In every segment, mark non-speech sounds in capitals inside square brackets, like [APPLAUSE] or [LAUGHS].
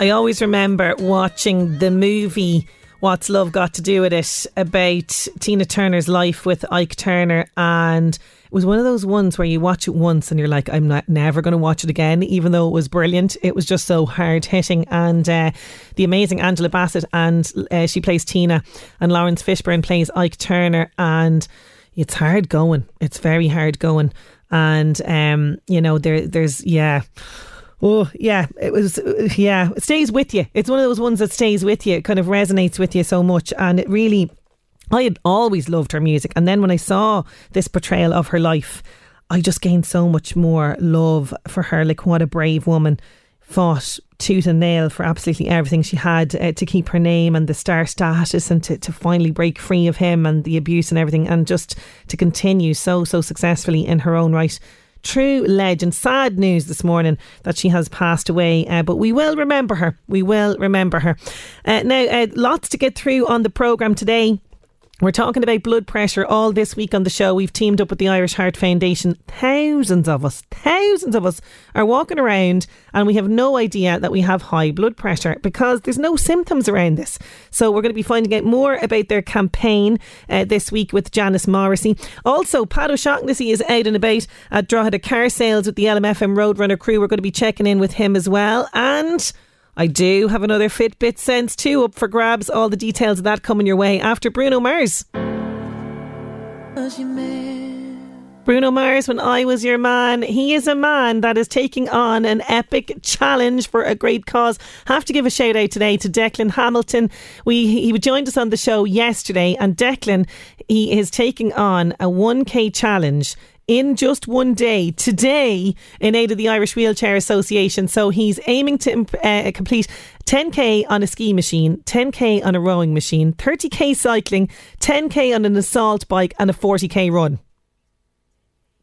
I always remember watching the movie What's Love Got to Do with It about Tina Turner's life with Ike Turner. And it was one of those ones where you watch it once and you're like, I'm not never going to watch it again, even though it was brilliant. It was just so hard hitting. And uh, the amazing Angela Bassett, and uh, she plays Tina, and Laurence Fishburne plays Ike Turner. And it's hard going. It's very hard going. And, um, you know, there, there's, yeah. Oh yeah, it was. Yeah, it stays with you. It's one of those ones that stays with you. It kind of resonates with you so much, and it really. I had always loved her music, and then when I saw this portrayal of her life, I just gained so much more love for her. Like what a brave woman fought tooth and nail for absolutely everything she had uh, to keep her name and the star status and to, to finally break free of him and the abuse and everything and just to continue so so successfully in her own right true legend. Sad news this morning that she has passed away, uh, but we will remember her. We will remember her. Uh, now, uh, lots to get through on the programme today. We're talking about blood pressure all this week on the show. We've teamed up with the Irish Heart Foundation. Thousands of us, thousands of us are walking around and we have no idea that we have high blood pressure because there's no symptoms around this. So we're going to be finding out more about their campaign uh, this week with Janis Morrissey. Also, Pat O'Shaughnessy is out and about at Drogheda car sales with the LMFM Roadrunner crew. We're going to be checking in with him as well. And I do have another Fitbit Sense 2 up for grabs. All the details of that coming your way after Bruno Mars. Bruno Mars, when I was your man, he is a man that is taking on an epic challenge for a great cause. Have to give a shout out today to Declan Hamilton. We he joined us on the show yesterday, and Declan he is taking on a 1k challenge in just one day today in aid of the Irish Wheelchair Association. So he's aiming to uh, complete 10k on a ski machine, 10k on a rowing machine, 30k cycling, 10k on an assault bike, and a 40k run.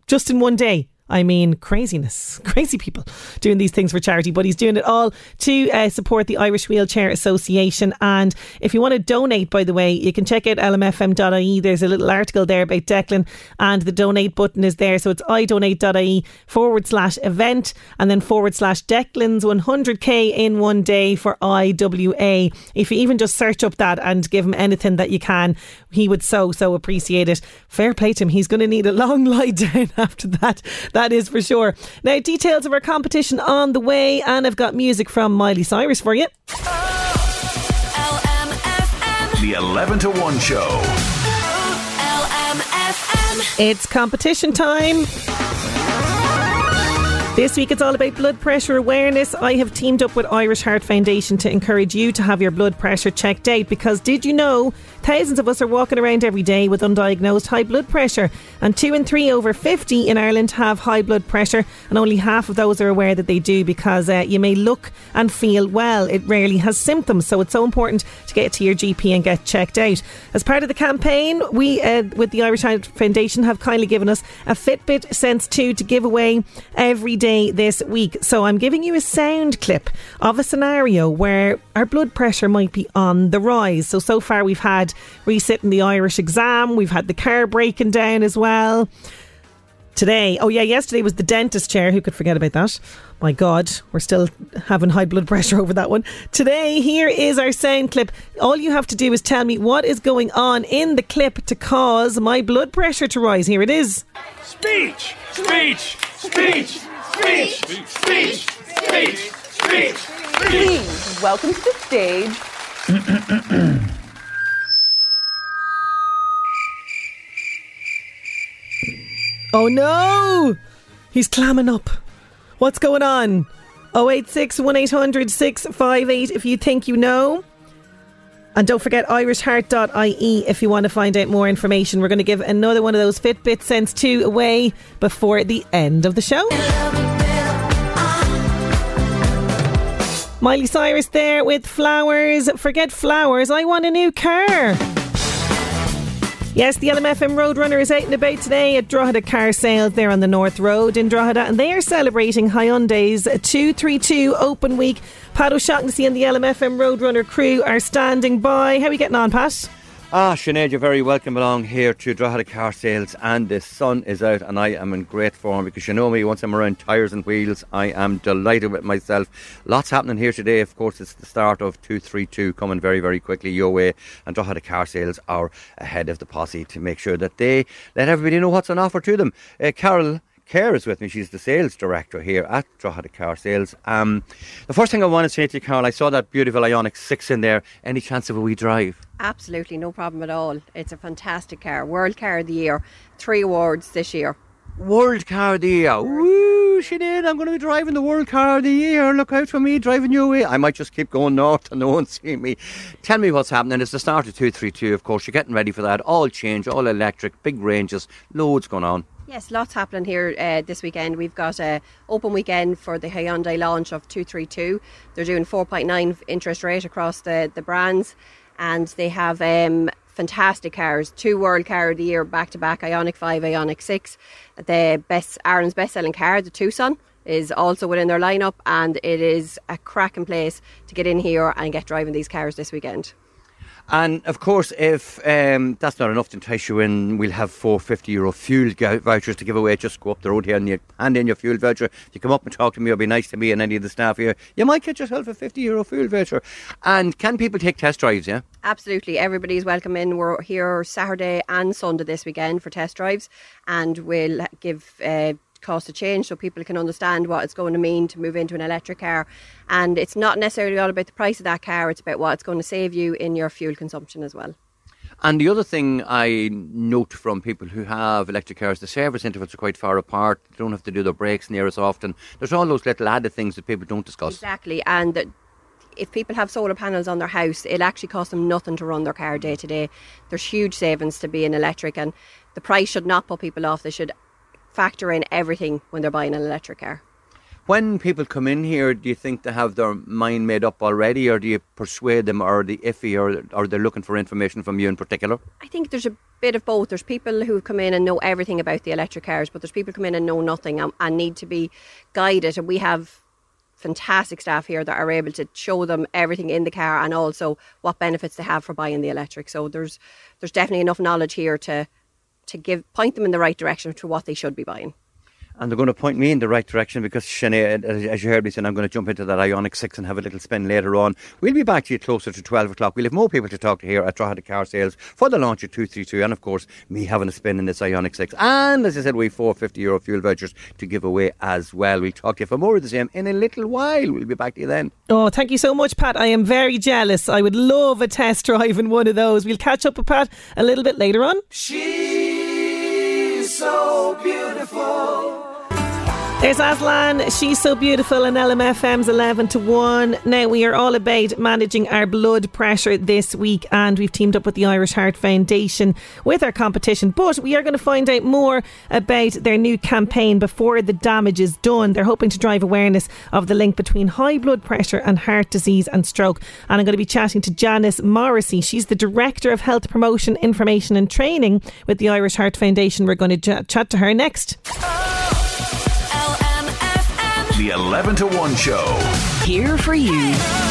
Just in one day. I mean, craziness, [LAUGHS] crazy people doing these things for charity, but he's doing it all to uh, support the Irish Wheelchair Association. And if you want to donate, by the way, you can check out lmfm.ie. There's a little article there about Declan, and the donate button is there. So it's idonate.ie forward slash event and then forward slash Declan's 100k in one day for IWA. If you even just search up that and give him anything that you can, he would so, so appreciate it. Fair play to him. He's going to need a long [LAUGHS] lie down after that that is for sure. Now, details of our competition on the way, and I've got music from Miley Cyrus for you. The 11 to 1 show. It's competition time. This week it's all about blood pressure awareness. I have teamed up with Irish Heart Foundation to encourage you to have your blood pressure checked out because did you know thousands of us are walking around every day with undiagnosed high blood pressure and 2 in 3 over 50 in Ireland have high blood pressure and only half of those are aware that they do because uh, you may look and feel well it rarely has symptoms so it's so important to get to your GP and get checked out. As part of the campaign we uh, with the Irish Heart Foundation have kindly given us a Fitbit Sense 2 to give away every day this week. So I'm giving you a sound clip of a scenario where our blood pressure might be on the rise. So, so far we've had resitting the Irish exam, we've had the car breaking down as well. Today, oh yeah, yesterday was the dentist chair. Who could forget about that? My God, we're still having high blood pressure [LAUGHS] over that one. Today, here is our sound clip. All you have to do is tell me what is going on in the clip to cause my blood pressure to rise. Here it is. Speech! Speech! Speech! Speech! Speech! Speech! Speech! Please welcome to the stage. [CLEARS THROAT] oh no! He's clamming up. What's going on? 086 1800 658 if you think you know. And don't forget irishheart.ie if you want to find out more information. We're going to give another one of those Fitbit Sense 2 away before the end of the show. Miley Cyrus there with flowers. Forget flowers, I want a new car. Yes, the LMFM Roadrunner is out and about today at Drogheda Car Sales there on the North Road in Drogheda, and they are celebrating Hyundai's 232 Open Week. Pat O'Shaughnessy and the LMFM Roadrunner crew are standing by. How are we getting on, Pat? Ah, Sinead, you're very welcome along here to Drogheda Car Sales, and the sun is out, and I am in great form because you know me. Once I'm around tyres and wheels, I am delighted with myself. Lots happening here today. Of course, it's the start of two three two coming very very quickly your way, and Drogheda Car Sales are ahead of the posse to make sure that they let everybody know what's on offer to them. Uh, Carol Kerr is with me. She's the sales director here at Drogheda Car Sales. Um, the first thing I want to say to you, Carol, I saw that beautiful Ioniq 6 in there. Any chance of a wee drive? Absolutely, no problem at all. It's a fantastic car. World Car of the Year. Three awards this year. World Car of the Year. Woo, Sinead, I'm going to be driving the World Car of the Year. Look out for me driving your way. I might just keep going north and no one see me. Tell me what's happening. It's the start of 232, of course. You're getting ready for that. All change, all electric, big ranges, loads going on. Yes, lots happening here uh, this weekend. We've got a open weekend for the Hyundai launch of 232. They're doing 4.9 interest rate across the, the brands, and they have um, fantastic cars. Two World Car of the Year back to back: Ioniq 5, Ioniq 6. The best Ireland's best selling car, the Tucson, is also within their lineup, and it is a cracking place to get in here and get driving these cars this weekend. And of course, if um, that's not enough to entice you in, we'll have four fifty euro fuel vouchers to give away. Just go up the road here and you hand in your fuel voucher. If you come up and talk to me or be nice to me and any of the staff here, you might get yourself a 50 euro fuel voucher. And can people take test drives, yeah? Absolutely. Everybody's welcome in. We're here Saturday and Sunday this weekend for test drives, and we'll give. Uh, cost of change so people can understand what it's going to mean to move into an electric car. And it's not necessarily all about the price of that car, it's about what it's going to save you in your fuel consumption as well. And the other thing I note from people who have electric cars, the service intervals are quite far apart. They don't have to do their brakes near as often. There's all those little added things that people don't discuss. Exactly. And the, if people have solar panels on their house, it actually costs them nothing to run their car day to day. There's huge savings to be being electric, and the price should not put people off. They should factor in everything when they're buying an electric car. When people come in here, do you think they have their mind made up already, or do you persuade them, or are they iffy, or are they looking for information from you in particular? I think there's a bit of both. There's people who come in and know everything about the electric cars, but there's people who come in and know nothing and, and need to be guided. And we have fantastic staff here that are able to show them everything in the car and also what benefits they have for buying the electric. So there's there's definitely enough knowledge here to to give point them in the right direction to what they should be buying. And they're going to point me in the right direction because Sinead, as you heard me saying, I'm going to jump into that Ioniq 6 and have a little spin later on. We'll be back to you closer to 12 o'clock. We'll have more people to talk to here at Drogheda Car Sales for the launch of 232 and, of course, me having a spin in this Ioniq 6. And, as I said, we've 450 euro fuel vouchers to give away as well. We'll talk to you for more of the same in a little while. We'll be back to you then. Oh, thank you so much, Pat. I am very jealous. I would love a test drive in one of those. We'll catch up with Pat a little bit later on. She's so beautiful. There's Aslan, she's so beautiful, and LMFM's 11 to 1. Now, we are all about managing our blood pressure this week, and we've teamed up with the Irish Heart Foundation with our competition. But we are going to find out more about their new campaign before the damage is done. They're hoping to drive awareness of the link between high blood pressure and heart disease and stroke. And I'm going to be chatting to Janis Morrissey. She's the Director of Health Promotion, Information and Training with the Irish Heart Foundation. We're going to chat to her next. The 11 to 1 show. Here for you.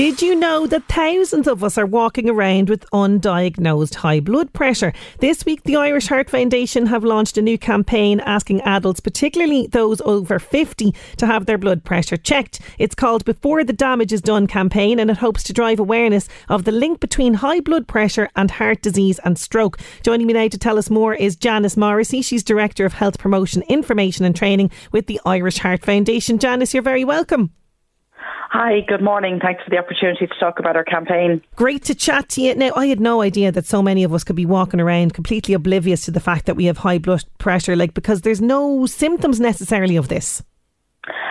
Did you know that thousands of us are walking around with undiagnosed high blood pressure? This week, the Irish Heart Foundation have launched a new campaign asking adults, particularly those over 50, to have their blood pressure checked. It's called Before the Damage is Done campaign and it hopes to drive awareness of the link between high blood pressure and heart disease and stroke. Joining me now to tell us more is Janis Morrissey. She's Director of Health Promotion, Information and Training with the Irish Heart Foundation. Janis, you're very welcome. Hi, good morning. Thanks for the opportunity to talk about our campaign. Great to chat to you. Now, I had no idea that so many of us could be walking around completely oblivious to the fact that we have high blood pressure, like because there's no symptoms necessarily of this.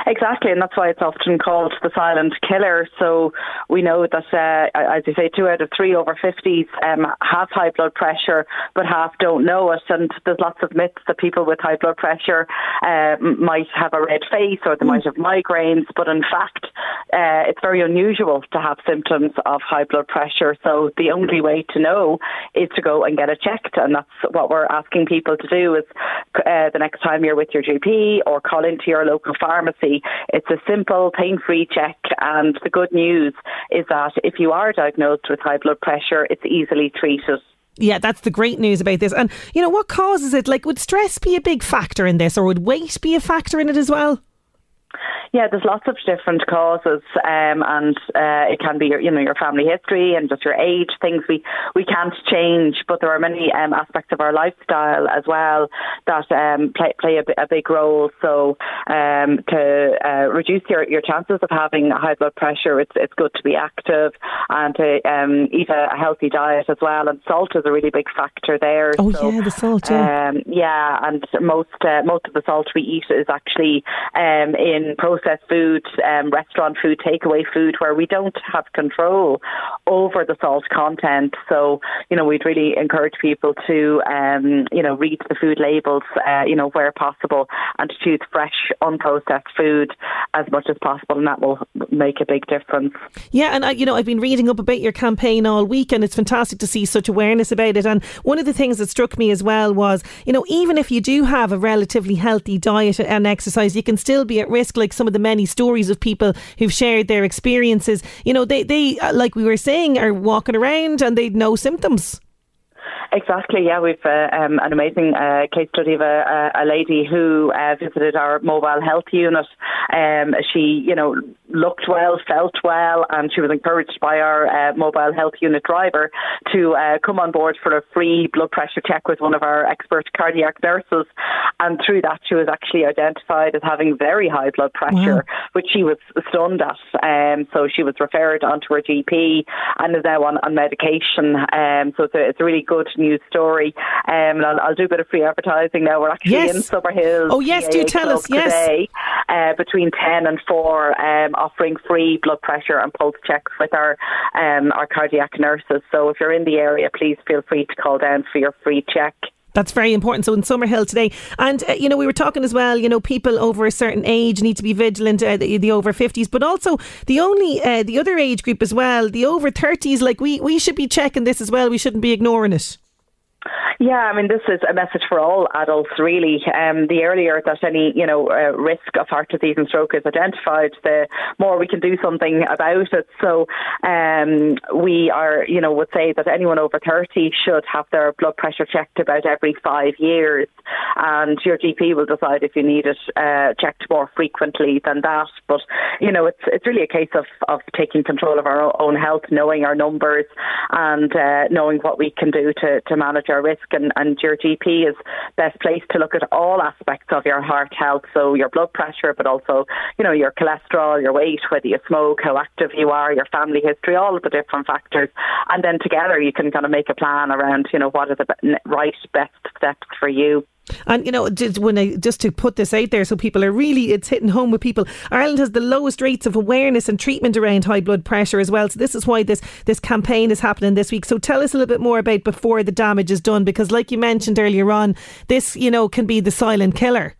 Exactly, and that's why it's often called the silent killer. So we know that, uh, as you say, two out of three over 50s um, have high blood pressure, but half don't know it. And there's lots of myths that people with high blood pressure uh, might have a red face or they might have migraines, but in fact, uh, it's very unusual to have symptoms of high blood pressure. So the only way to know is to go and get it checked, and that's what we're asking people to do. Is uh, the next time you're with your GP or call into your local pharmacy. It's a simple, pain-free check, and the good news is that if you are diagnosed with high blood pressure, it's easily treated. Yeah, that's the great news about this. And, you know, what causes it? Like, would stress be a big factor in this, or would weight be a factor in it as well? Yeah, there's lots of different causes, um, and uh, it can be your, you know, your family history and just your age. Things we we can't change, but there are many um, aspects of our lifestyle as well that um, play play a, a big role. So um, to uh, reduce your, your chances of having high blood pressure, it's it's good to be active and to um, eat a, healthy diet as well. And salt is a really big factor there. Oh so, yeah, the salt. Yeah, um, yeah, and most uh, most of the salt we eat is actually um, in processed food, um, restaurant food, takeaway food, where we don't have control over the salt content. So, you know, we'd really encourage people to, um, you know, read the food labels, uh, you know, where possible, and to choose fresh, unprocessed food as much as possible, and that will make a big difference. Yeah, and I, you know, I've been reading up about your campaign all week, and it's fantastic to see such awareness about it. And one of the things that struck me as well was, you know, even if you do have a relatively healthy diet and exercise, you can still be at risk, like some of the many stories of people who've shared their experiences. You know, they, they uh, like we were saying, are walking around and they'd no symptoms. Exactly. Yeah, we've uh, um, an amazing uh, case study of a, a lady who uh, visited our mobile health unit. Um, she, you know, looked well, felt well, and she was encouraged by our uh, mobile health unit driver to uh, come on board for a free blood pressure check with one of our expert cardiac nurses. And through that, she was actually identified as having very high blood pressure, wow. which she was stunned at. Um, so she was referred onto her GP and is now on, on medication. Um, so it's a, it's a really good news story. Um, and I'll, I'll, do a bit of free advertising now. We're actually yes. in Summerhill. Oh, yes, do tell us. Yes. Today, uh, between 10 and 4, um, offering free blood pressure and pulse checks with our, um, our cardiac nurses. So if you're in the area, please feel free to call down for your free check. That's very important. So in Summerhill today, and uh, you know, we were talking as well. You know, people over a certain age need to be vigilant. Uh, the, the, over fifties, but also the only uh, the other age group as well, the over thirties. Like we we should be checking this as well. We shouldn't be ignoring it. Yeah, I mean, this is a message for all adults, really. Um, the earlier that any, you know, uh, risk of heart disease and stroke is identified, the more we can do something about it. So, um, we are, you know, would say that anyone over 30 should have their blood pressure checked about every five years. And your GP will decide if you need it uh, checked more frequently than that. But, you know, it's, it's really a case of, of taking control of our own health, knowing our numbers and uh, knowing what we can do to, to manage our risk and, and your GP is best placed to look at all aspects of your heart health, so your blood pressure, but also, you know, your cholesterol, your weight, whether you smoke, how active you are, your family history, all of the different factors. And then together you can kind of make a plan around, you know, what are the right best steps for you. And you know, just when I just to put this out there, so people are really it's hitting home with people. Ireland has the lowest rates of awareness and treatment around high blood pressure as well. So this is why this this campaign is happening this week. So tell us a little bit more about before the damage is done, because like you mentioned earlier on, this you know can be the silent killer.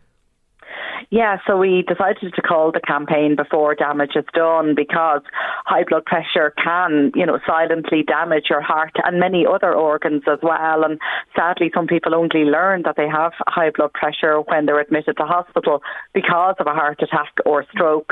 Yeah, so we decided to call the campaign before damage is done because high blood pressure can, you know, silently damage your heart and many other organs as well. And sadly, some people only learn that they have high blood pressure when they're admitted to hospital because of a heart attack or stroke.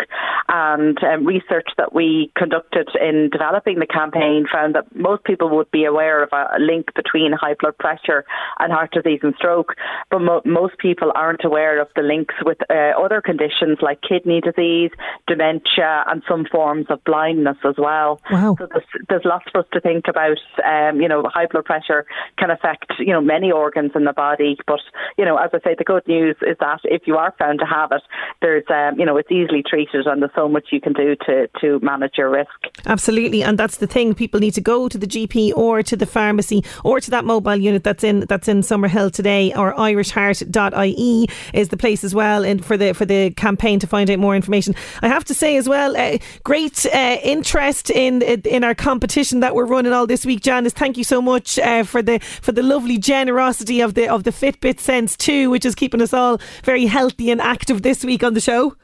And um, research that we conducted in developing the campaign found that most people would be aware of a link between high blood pressure and heart disease and stroke, but mo- most people aren't aware of the links with uh, uh, other conditions like kidney disease, dementia, and some forms of blindness as well. Wow. So there's, there's lots for us to think about. Um, you know, high blood pressure can affect, you know, many organs in the body. But, you know, as I say, the good news is that if you are found to have it, there's, um, you know, it's easily treated and there's so much you can do to, to manage your risk. Absolutely. And that's the thing. People need to go to the GP or to the pharmacy or to that mobile unit that's in that's in Summerhill today or irishheart.ie is the place as well and for for the for the campaign to find out more information. I have to say as well, uh, great uh, interest in in our competition that we're running all this week. Janis, thank you so much uh, for the for the lovely generosity of the of the Fitbit Sense 2, which is keeping us all very healthy and active this week on the show.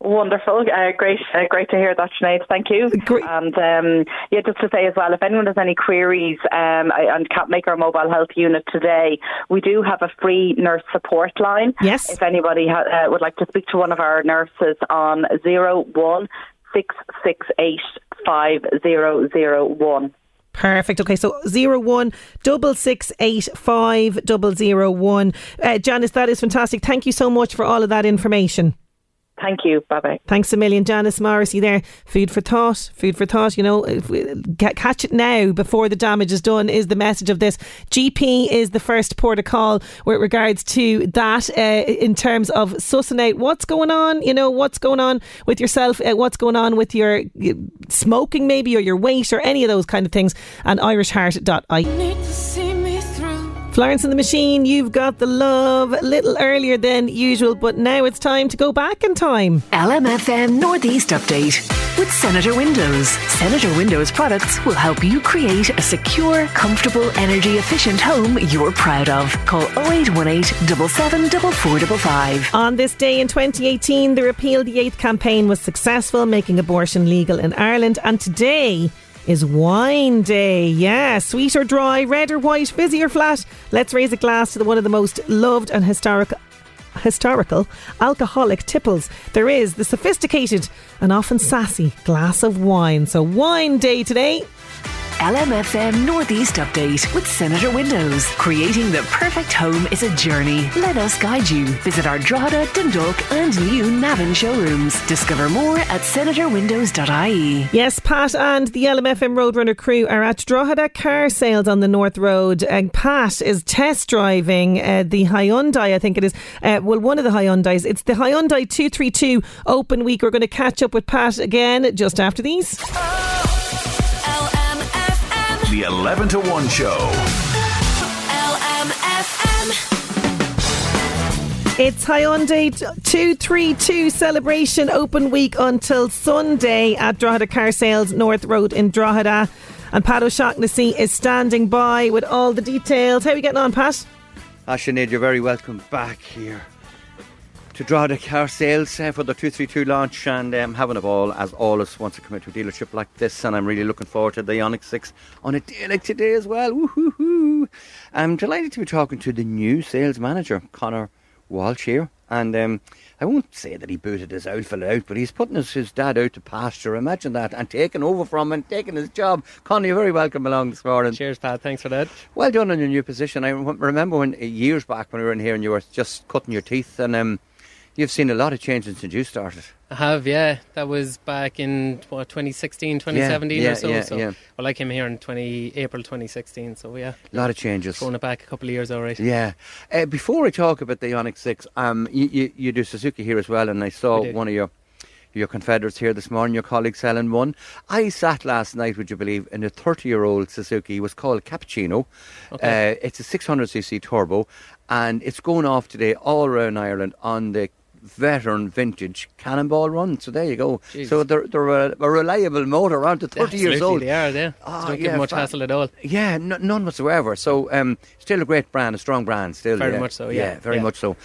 Wonderful, uh, great, uh, great to hear that, Sinead. Thank you. Great. And um, yeah, just to say as well, if anyone has any queries um, and can't make our mobile health unit today, we do have a free nurse support line. Yes. If anybody ha- uh, would like to speak to one of our nurses on zero one six six eight five zero zero one. Perfect. Okay, so zero one double six eight five double zero one. Uh, Janis, that is fantastic. Thank you so much for all of that information. Thank you. Bye bye. Thanks a million, Janis Morrissey. There, food for thought. Food for thought. You know, catch it now before the damage is done. Is the message of this? GP is the first port of call with regards to that uh, in terms of sussing out what's going on. You know, what's going on with yourself. Uh, what's going on with your smoking, maybe, or your weight, or any of those kind of things. And IrishHeart.I. Florence and the Machine, you've got the love a little earlier than usual, but now it's time to go back in time. LMFM Northeast Update with Senator Windows. Senator Windows products will help you create a secure, comfortable, energy efficient home you're proud of. Call 0818 774455. On this day in 2018, the Repeal the Eighth campaign was successful, making abortion legal in Ireland, and today is wine day. Yeah, sweet or dry, red or white, fizzy or flat. Let's raise a glass to the one of the most loved and historic historical alcoholic tipples there is the sophisticated and often sassy glass of wine. So wine day today. LMFM Northeast Update with Senator Windows. Creating the perfect home is a journey. Let us guide you. Visit our Drogheda, Dundalk, and new Navan showrooms. Discover more at senatorwindows.ie. Yes, Pat and the LMFM Roadrunner crew are at Drogheda Car Sales on the North Road. And Pat is test driving uh, the Hyundai, I think it is. Uh, well, one of the Hyundais. It's the Hyundai 232 Open Week. We're going to catch up with Pat again just after these. The 11 to 1 show. LMFM. It's Hyundai 232 celebration open week until Sunday at Drogheda Car Sales North Road in Drogheda. And Pat O'Shaughnessy is standing by with all the details. How are you getting on, Pat? Sinead, you're very welcome back here to Drogheda Car Sales uh, for the 232 launch and um, having a ball as always once I come into a dealership like this and I'm really looking forward to the Ioniq 6 on a day like today as well. Woo-hoo-hoo. I'm delighted to be talking to the new sales manager, Connor Walsh here. And um, I won't say that he booted his outfit out, but he's putting his, his dad out to pasture. Imagine that. And taking over from him and taking his job. Connor, you're very welcome along this morning. Cheers, Pat. Thanks for that. Well done on your new position. I remember when years back when we were in here and you were just cutting your teeth and um, You've seen a lot of changes since you started. I have, yeah. That was back in what 2016, 2017 yeah, yeah, or so. Yeah, so yeah. well, I came here in 20 April 2016. So yeah, a lot of changes. It back a couple of years, all right. Yeah. Uh, before I talk about the Ioniq Six, um, you, you, you do Suzuki here as well, and I saw one of your your confederates here this morning, your colleague selling one. I sat last night, would you believe, in a 30 year old Suzuki. It was called Cappuccino. Okay. Uh, it's a 600cc turbo, and it's going off today all around Ireland on the veteran vintage cannonball run. So there you go. Jeez. So they're, they're a, a, reliable motor, aren't they? 30 Absolutely years old. they are, yeah. Oh, so don't yeah, give much fa- hassle at all. Yeah, n- none whatsoever. So um, still a great brand, a strong brand. Still, Very yeah. much so, yeah. very Yeah. much so.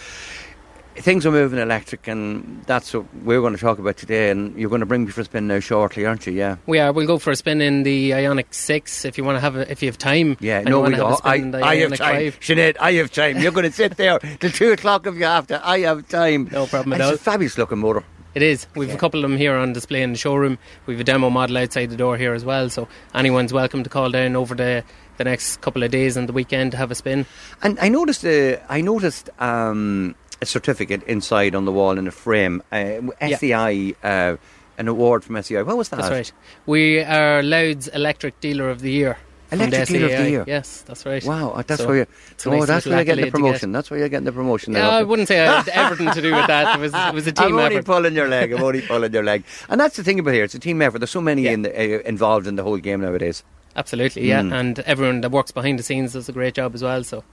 Things are moving electric, and that's what we're going to talk about today. And you're going to bring me for a spin now shortly, aren't you? Yeah. We are. We'll go for a spin in the Ioniq Six if you want to have a, if you have time. Yeah, no, we to have a don't. spin I, in the I have time. 5. Sinead, I have time. You're going to sit there [LAUGHS] till 2 o'clock if you have to. I have time. No problem And at all. It's a fabulous looking motor. It is. We've a couple of them here on display in the showroom. We've a demo model outside the door here as well. So anyone's welcome to call down over the the next couple of days and the weekend to have a spin. And I noticed, uh, I noticed um, a certificate inside on the wall in a frame. Uh, SEI, uh, an award from SEI. What was that? That's right. We are Louth's Electric Dealer of the Year. Electric Dealer of the Year. Yes, that's right. Wow, that's So where you. Oh, nice that's where you're getting the get. promotion. That's where you're getting the promotion. Yeah. I wouldn't say I had [LAUGHS] everything to do with that. It was it was a team I'm only effort. pulling your leg. I'm only [LAUGHS] pulling your leg. And that's the thing about here. It's a team effort. There's so many Yeah. in the, uh, involved in the whole game nowadays. Absolutely, yeah. Mm. And everyone that works behind the scenes does a great job as well. So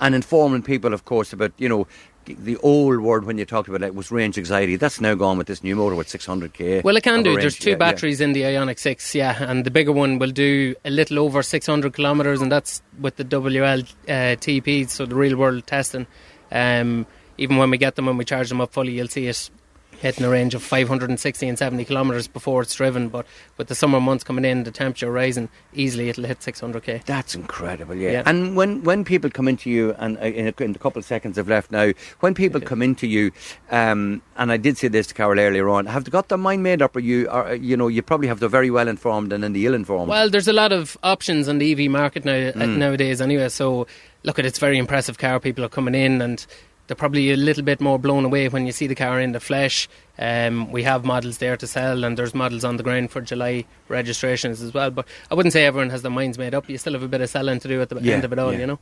And informing people, of course, about, you know, the old word when you talked about it was range anxiety. That's now gone with this new motor with 600k. Well, it can do. range. There's two Yeah, yeah. batteries in the Ioniq 6, yeah, and the bigger one will do a little over 600 kilometres, and that's with the WL uh, TP, so the real world testing. Um, even when we get them, and we charge them up fully, you'll see it hitting a range of 560 and 70 kilometres before it's driven. But with the summer months coming in, the temperature rising, easily it'll hit 600k. That's incredible, yeah. Yeah. And when, when people come into you, and uh, in, a, in the couple of seconds I've left now, when people come into you, um, and I did say this to Carol earlier on, have they got their mind made up, or you, or, uh, you know, you probably have the very well informed and then the ill informed. Well, there's a lot of options on the EV market now uh, Mm. nowadays. Anyway, so look at it's very impressive car. People are coming in and they're probably a little bit more blown away when you see the car in the flesh. Um, we have models there to sell, and there's models on the ground for July registrations as well. But I wouldn't say everyone has their minds made up. You still have a bit of selling to do at the Yeah, end of it all, yeah. you know.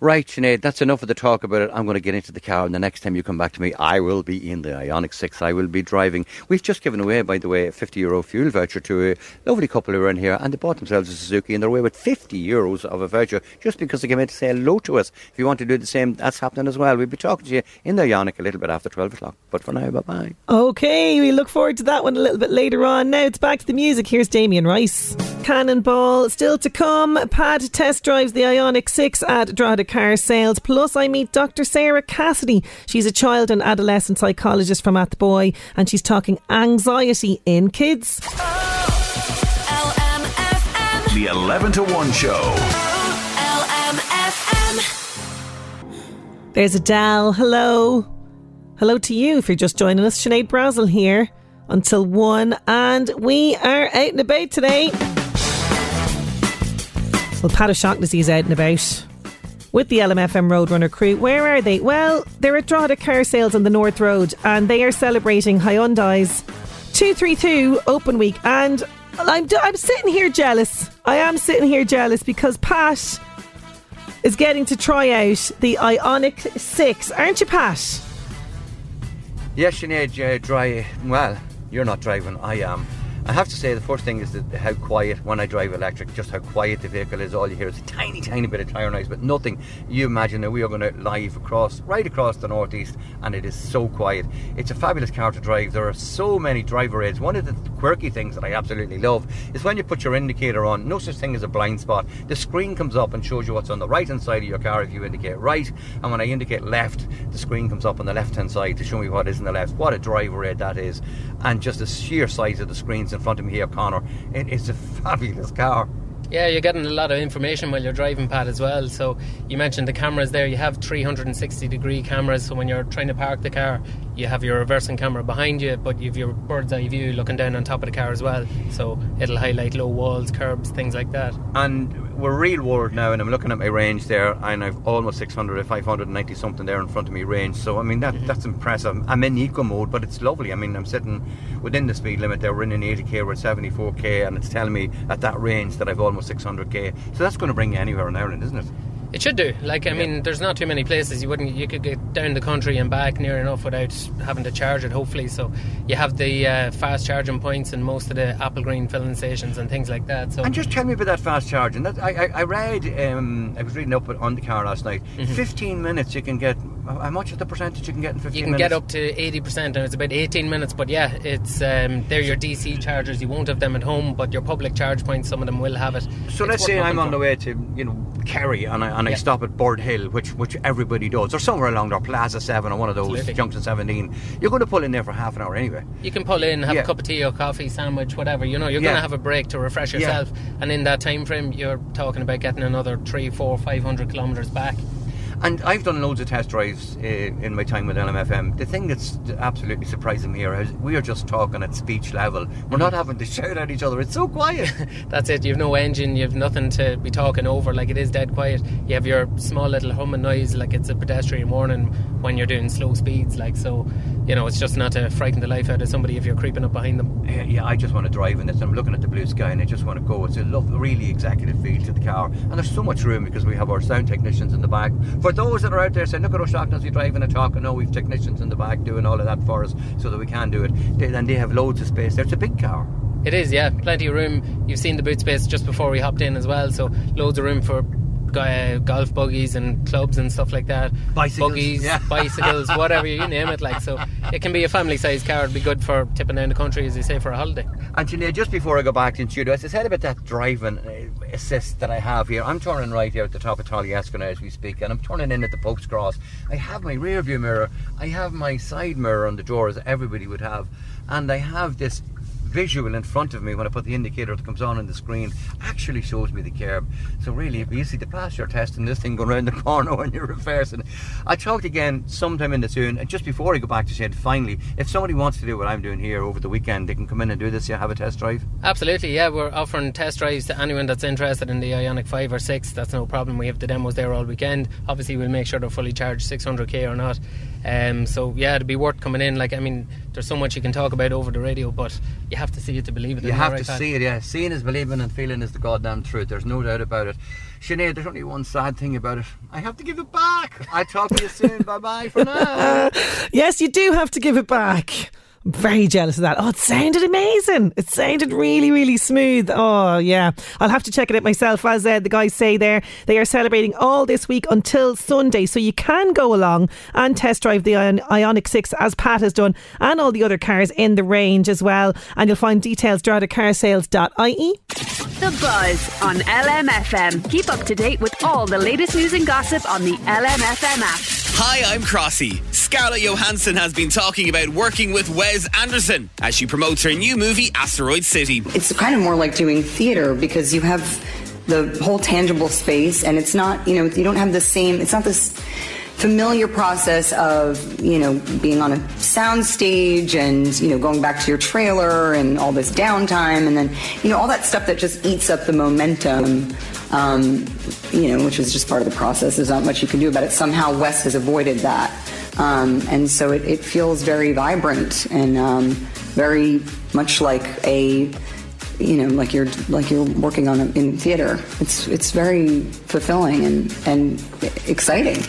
Right, Sinead, that's enough of the talk about it. I'm going to get into the car, and the next time you come back to me, I will be in the Ioniq 6. I will be driving. We've just given away, by the way, a 50 euro fuel voucher to a lovely couple who are in here, and they bought themselves a Suzuki, and they're away with 50 euros of a voucher just because they came in to say hello to us. If you want to do the same, that's happening as well. We'll be talking to you in the Ioniq a little bit after 12 o'clock. But for now, bye bye. Okay, we look forward to that one a little bit later on. Now it's back to the music. Here's Damien Rice. Cannonball still to come. Pat test drives the Ioniq 6 at Drogheda Car Sales. Plus, I meet Dr. Sarah Cassidy. She's a child and adolescent psychologist from Athboy, and she's talking anxiety in kids. The 11 to 1 show. There's Adele. Hello. Hello to you if you're just joining us. Sinead Brazel here until 1, and we are out and about today. Well, Pat O'Shaughnessy is out and about with the LMFM Roadrunner crew. Where are they? Well, they're at Drogheda Car Sales on the North Road, and they are celebrating Hyundai's 232 Open Week. And I'm, I'm sitting here jealous. I am sitting here jealous because Pat is getting to try out the Ioniq 6. Aren't you, Pat? Yes, Sinead, uh, dry. Well, you're not driving, I am. I have to say, the first thing is that how quiet when I drive electric, just how quiet the vehicle is. All you hear is a tiny, tiny bit of tyre noise, but nothing. You imagine that we are going to live across, right across the northeast, and it is so quiet. It's a fabulous car to drive. There are so many driver aids. One of the quirky things that I absolutely love is when you put your indicator on, no such thing as a blind spot. The screen comes up and shows you what's on the right hand side of your car if you indicate right, and when I indicate left, the screen comes up on the left hand side to show me what is in the left. What a driver aid that is, and just the sheer size of the screens in front of me here, Connor. It is a [LAUGHS] fabulous car. Yeah, you're getting a lot of information while you're driving, Pat, as well. So you mentioned the cameras there. You have 360 degree cameras. So when you're trying to park the car, you have your reversing camera behind you, but you've your bird's eye view looking down on top of the car as well. So it'll highlight low walls, curbs, things like that. And we're real world now, and I'm looking at my range there, and I've almost 600, 590 something there in front of me range. So I mean that mm-hmm. that's impressive. I'm in eco mode, but it's lovely. I mean I'm sitting within the speed limit there. We're in an 80k, we're at 74k, and it's telling me at that range that I've almost 600k. So that's going to bring you anywhere in Ireland, isn't it? It should do. Like I mean, there's not too many places you wouldn't. You could get down the country and back near enough without having to charge it. Hopefully, so you have the uh, fast charging points in most of the Applegreen filling stations and things like that. So And just tell me about that fast charging. That I, I, I read, um, I was reading up on the car last night. 15 minutes you can get. How much is the percentage you can get in 15 Mm-hmm. you can minutes? get up to 80% and it's about 18 minutes but yeah it's um, they're your DC chargers you won't have them at home but your public charge points some of them will have it So It's let's say I'm on for. the way to, you know, Kerry and I, and I stop at Birdhill, which which everybody does, or somewhere along there, Plaza 7 or one of those, Absolutely. Junction 17. You're going to pull in there for half an hour anyway. you can pull in have Yeah. a cup of tea or coffee sandwich whatever you know you're Yeah. going to have a break to refresh Yeah. yourself and in that time frame you're talking about getting another 3 4 500 kilometres back And I've done loads of test drives uh, in my time with LMFM. The thing that's absolutely surprising me here is we are just talking at speech level. We're not having to shout at each other. It's so quiet. [LAUGHS] that's it. You've no engine. You've nothing to be talking over. Like it is dead quiet. You have your small little humming noise, like it's a pedestrian warning when you're doing slow speeds. Like so, you know, it's just not to frighten the life out of somebody if you're creeping up behind them. Yeah, yeah, I just want to drive in this. I'm looking at the blue sky and I just want to go. It's a love, really executive feel to the car. And there's so much room because we have our sound technicians in the back. For those that are out there saying, look at O'Shaughnessy we driving a talk, and no, we've technicians in the back doing all of that for us so that we can do it. They, and they have loads of space there. It's a big car. It is, yeah, plenty of room. You've seen the boot space just before we hopped in as well, so loads of room for golf buggies and clubs and stuff like that. Bicycles, buggies, yeah. [LAUGHS] bicycles, whatever you name it. Like so, it can be a family-sized car. It'd be good for tipping down the country, as you say, for a holiday. And Sinead, just before I go back to the studio, as I said about that driving uh, assist that I have here, I'm turning right here at the top of now as we speak, and I'm turning in at the Pope's Cross. I have my rear view mirror, I have my side mirror on the door as everybody would have, and I have this visual in front of me when I put the indicator that comes on in the screen actually shows me the curb. So really, if you see the pass you're testing this thing going around the corner [LAUGHS] when you're reversing. I talked again sometime in the soon, and just before I go back to said finally, if somebody wants to do what I'm doing here over the weekend, they can come in and do this. Yeah, have a test drive. Absolutely, yeah. We're offering test drives to anyone that's interested in the Ioniq 5 or 6. That's no problem. We have the demos there all weekend. Obviously, we'll make sure they're fully charged, 600k or not. Um, so yeah, it'd be worth coming in. Like I mean, there's so much you can talk about over the radio, but you have to see it to believe it. You have to right, Pat? see it, yeah. Seeing is believing and feeling is the goddamn truth. There's no doubt about it. Sinead, there's only one sad thing about it. I have to give it back. I'll talk to you soon. [LAUGHS] bye bye for now. [LAUGHS] Yes, you do have to give it back. Very jealous of that. Oh, it sounded amazing. It sounded really, really smooth. Oh, yeah. I'll have to check it out myself. As uh, the guys say there, they are celebrating all this week until Sunday. So you can go along and test drive the Ion- Ioniq 6 as Pat has done and all the other cars in the range as well. And you'll find details droghedacarsales.ie. The Buzz on LMFM. Keep up to date with all the latest news and gossip on the LMFM app. Hi, I'm Crossy. Scarlett Johansson has been talking about working with Wes Anderson as she promotes her new movie, Asteroid City. It's kind of more like doing theater because you have the whole tangible space and it's not, you know, you don't have the same, it's not this familiar process of, you know, being on a sound stage and, you know, going back to your trailer and all this downtime and then, you know, all that stuff that just eats up the momentum. Um, you know, which is just part of the process. There's not much you can do about it. Somehow Wes has avoided that. Um, and so it, it feels very vibrant and um, very much like a you know like you're like you're working on a, in theater it's it's very fulfilling and and exciting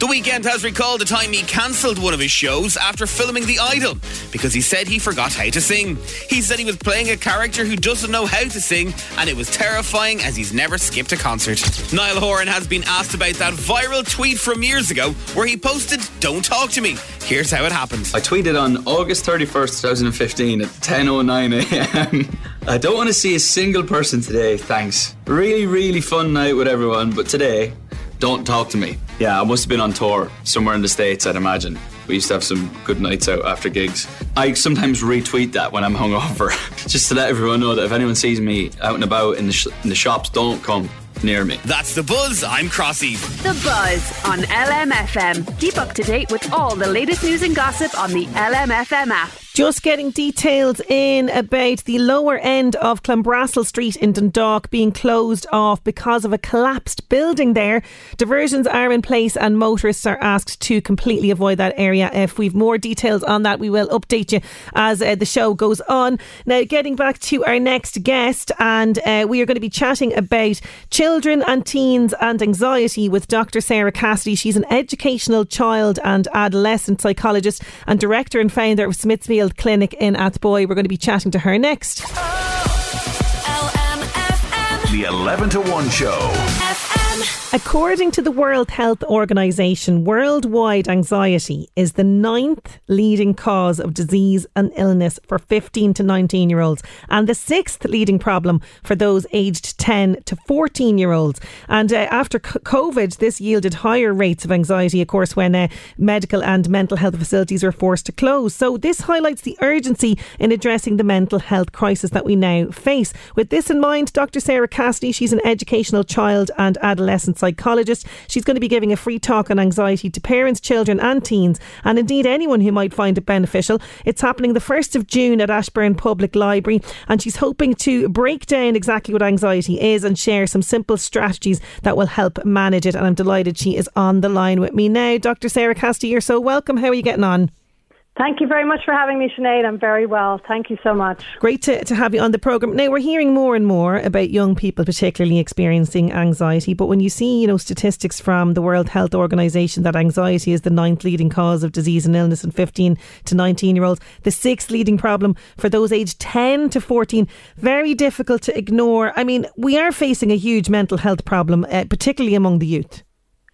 The Weeknd has recalled the time he cancelled one of his shows after filming The Idol because he said he forgot how to sing. He said he was playing a character who doesn't know how to sing and it was terrifying as he's never skipped a concert. Niall Horan has been asked about that viral tweet from years ago where he posted, Don't talk to me. Here's how it happened. I tweeted on August 31st, 2015 at 10.09 a.m. I don't want to see a single person today, thanks. Really, really fun night with everyone, but today, don't talk to me. Yeah, I must have been on tour somewhere in the States, I'd imagine. We used to have some good nights out after gigs. I sometimes retweet that when I'm [LAUGHS] hungover, just to let everyone know that if anyone sees me out and about in the, sh- in the shops, don't come near me. That's The Buzz. I'm Crossy. The Buzz on LMFM. Keep up to date with all the latest news and gossip on the LMFM app. Just getting details in about the lower end of Clanbrassil Street in Dundalk being closed off because of a collapsed building there. Diversions are in place and motorists are asked to completely avoid that area. If we've more details on that, we will update you as uh, the show goes on. Now, getting back to our next guest, and uh, we are going to be chatting about children and teens and anxiety with Dr. Sarah Cassidy. She's an educational child and adolescent psychologist and director and founder of Smithfield Clinic in Athboy. We're going to be chatting to her next. The 11 to 1 show. According to the World Health Organization, worldwide anxiety is the ninth leading cause of disease and illness for 15 to 19 year olds, and the sixth leading problem for those aged 10 to 14 year olds. And uh, after COVID, this yielded higher rates of anxiety, of course, when uh, medical and mental health facilities were forced to close. So, this highlights the urgency in addressing the mental health crisis that we now face. With this in mind, Dr. Sarah Cassidy, she's an educational child and adolescent psychologist. She's going to be giving a free talk on anxiety to parents, children, and teens, and indeed anyone who might find it beneficial. It's happening the 1st of June at Ashbourne Public Library, and she's hoping to break down exactly what anxiety is and share some simple strategies that will help manage it. And I'm delighted she is on the line with me now. Dr. Sarah Cassidy, you're so welcome. How are you getting on? Thank you very much for having me, Sinead. I'm very well. Thank you so much. Great to, to have you on the programme. Now, we're hearing more and more about young people particularly experiencing anxiety, but when you see, you know, statistics from the World Health Organization that anxiety is the ninth leading cause of disease and illness in 15 to 19 year olds, the sixth leading problem for those aged 10 to 14, very difficult to ignore. I mean, we are facing a huge mental health problem, uh, particularly among the youth.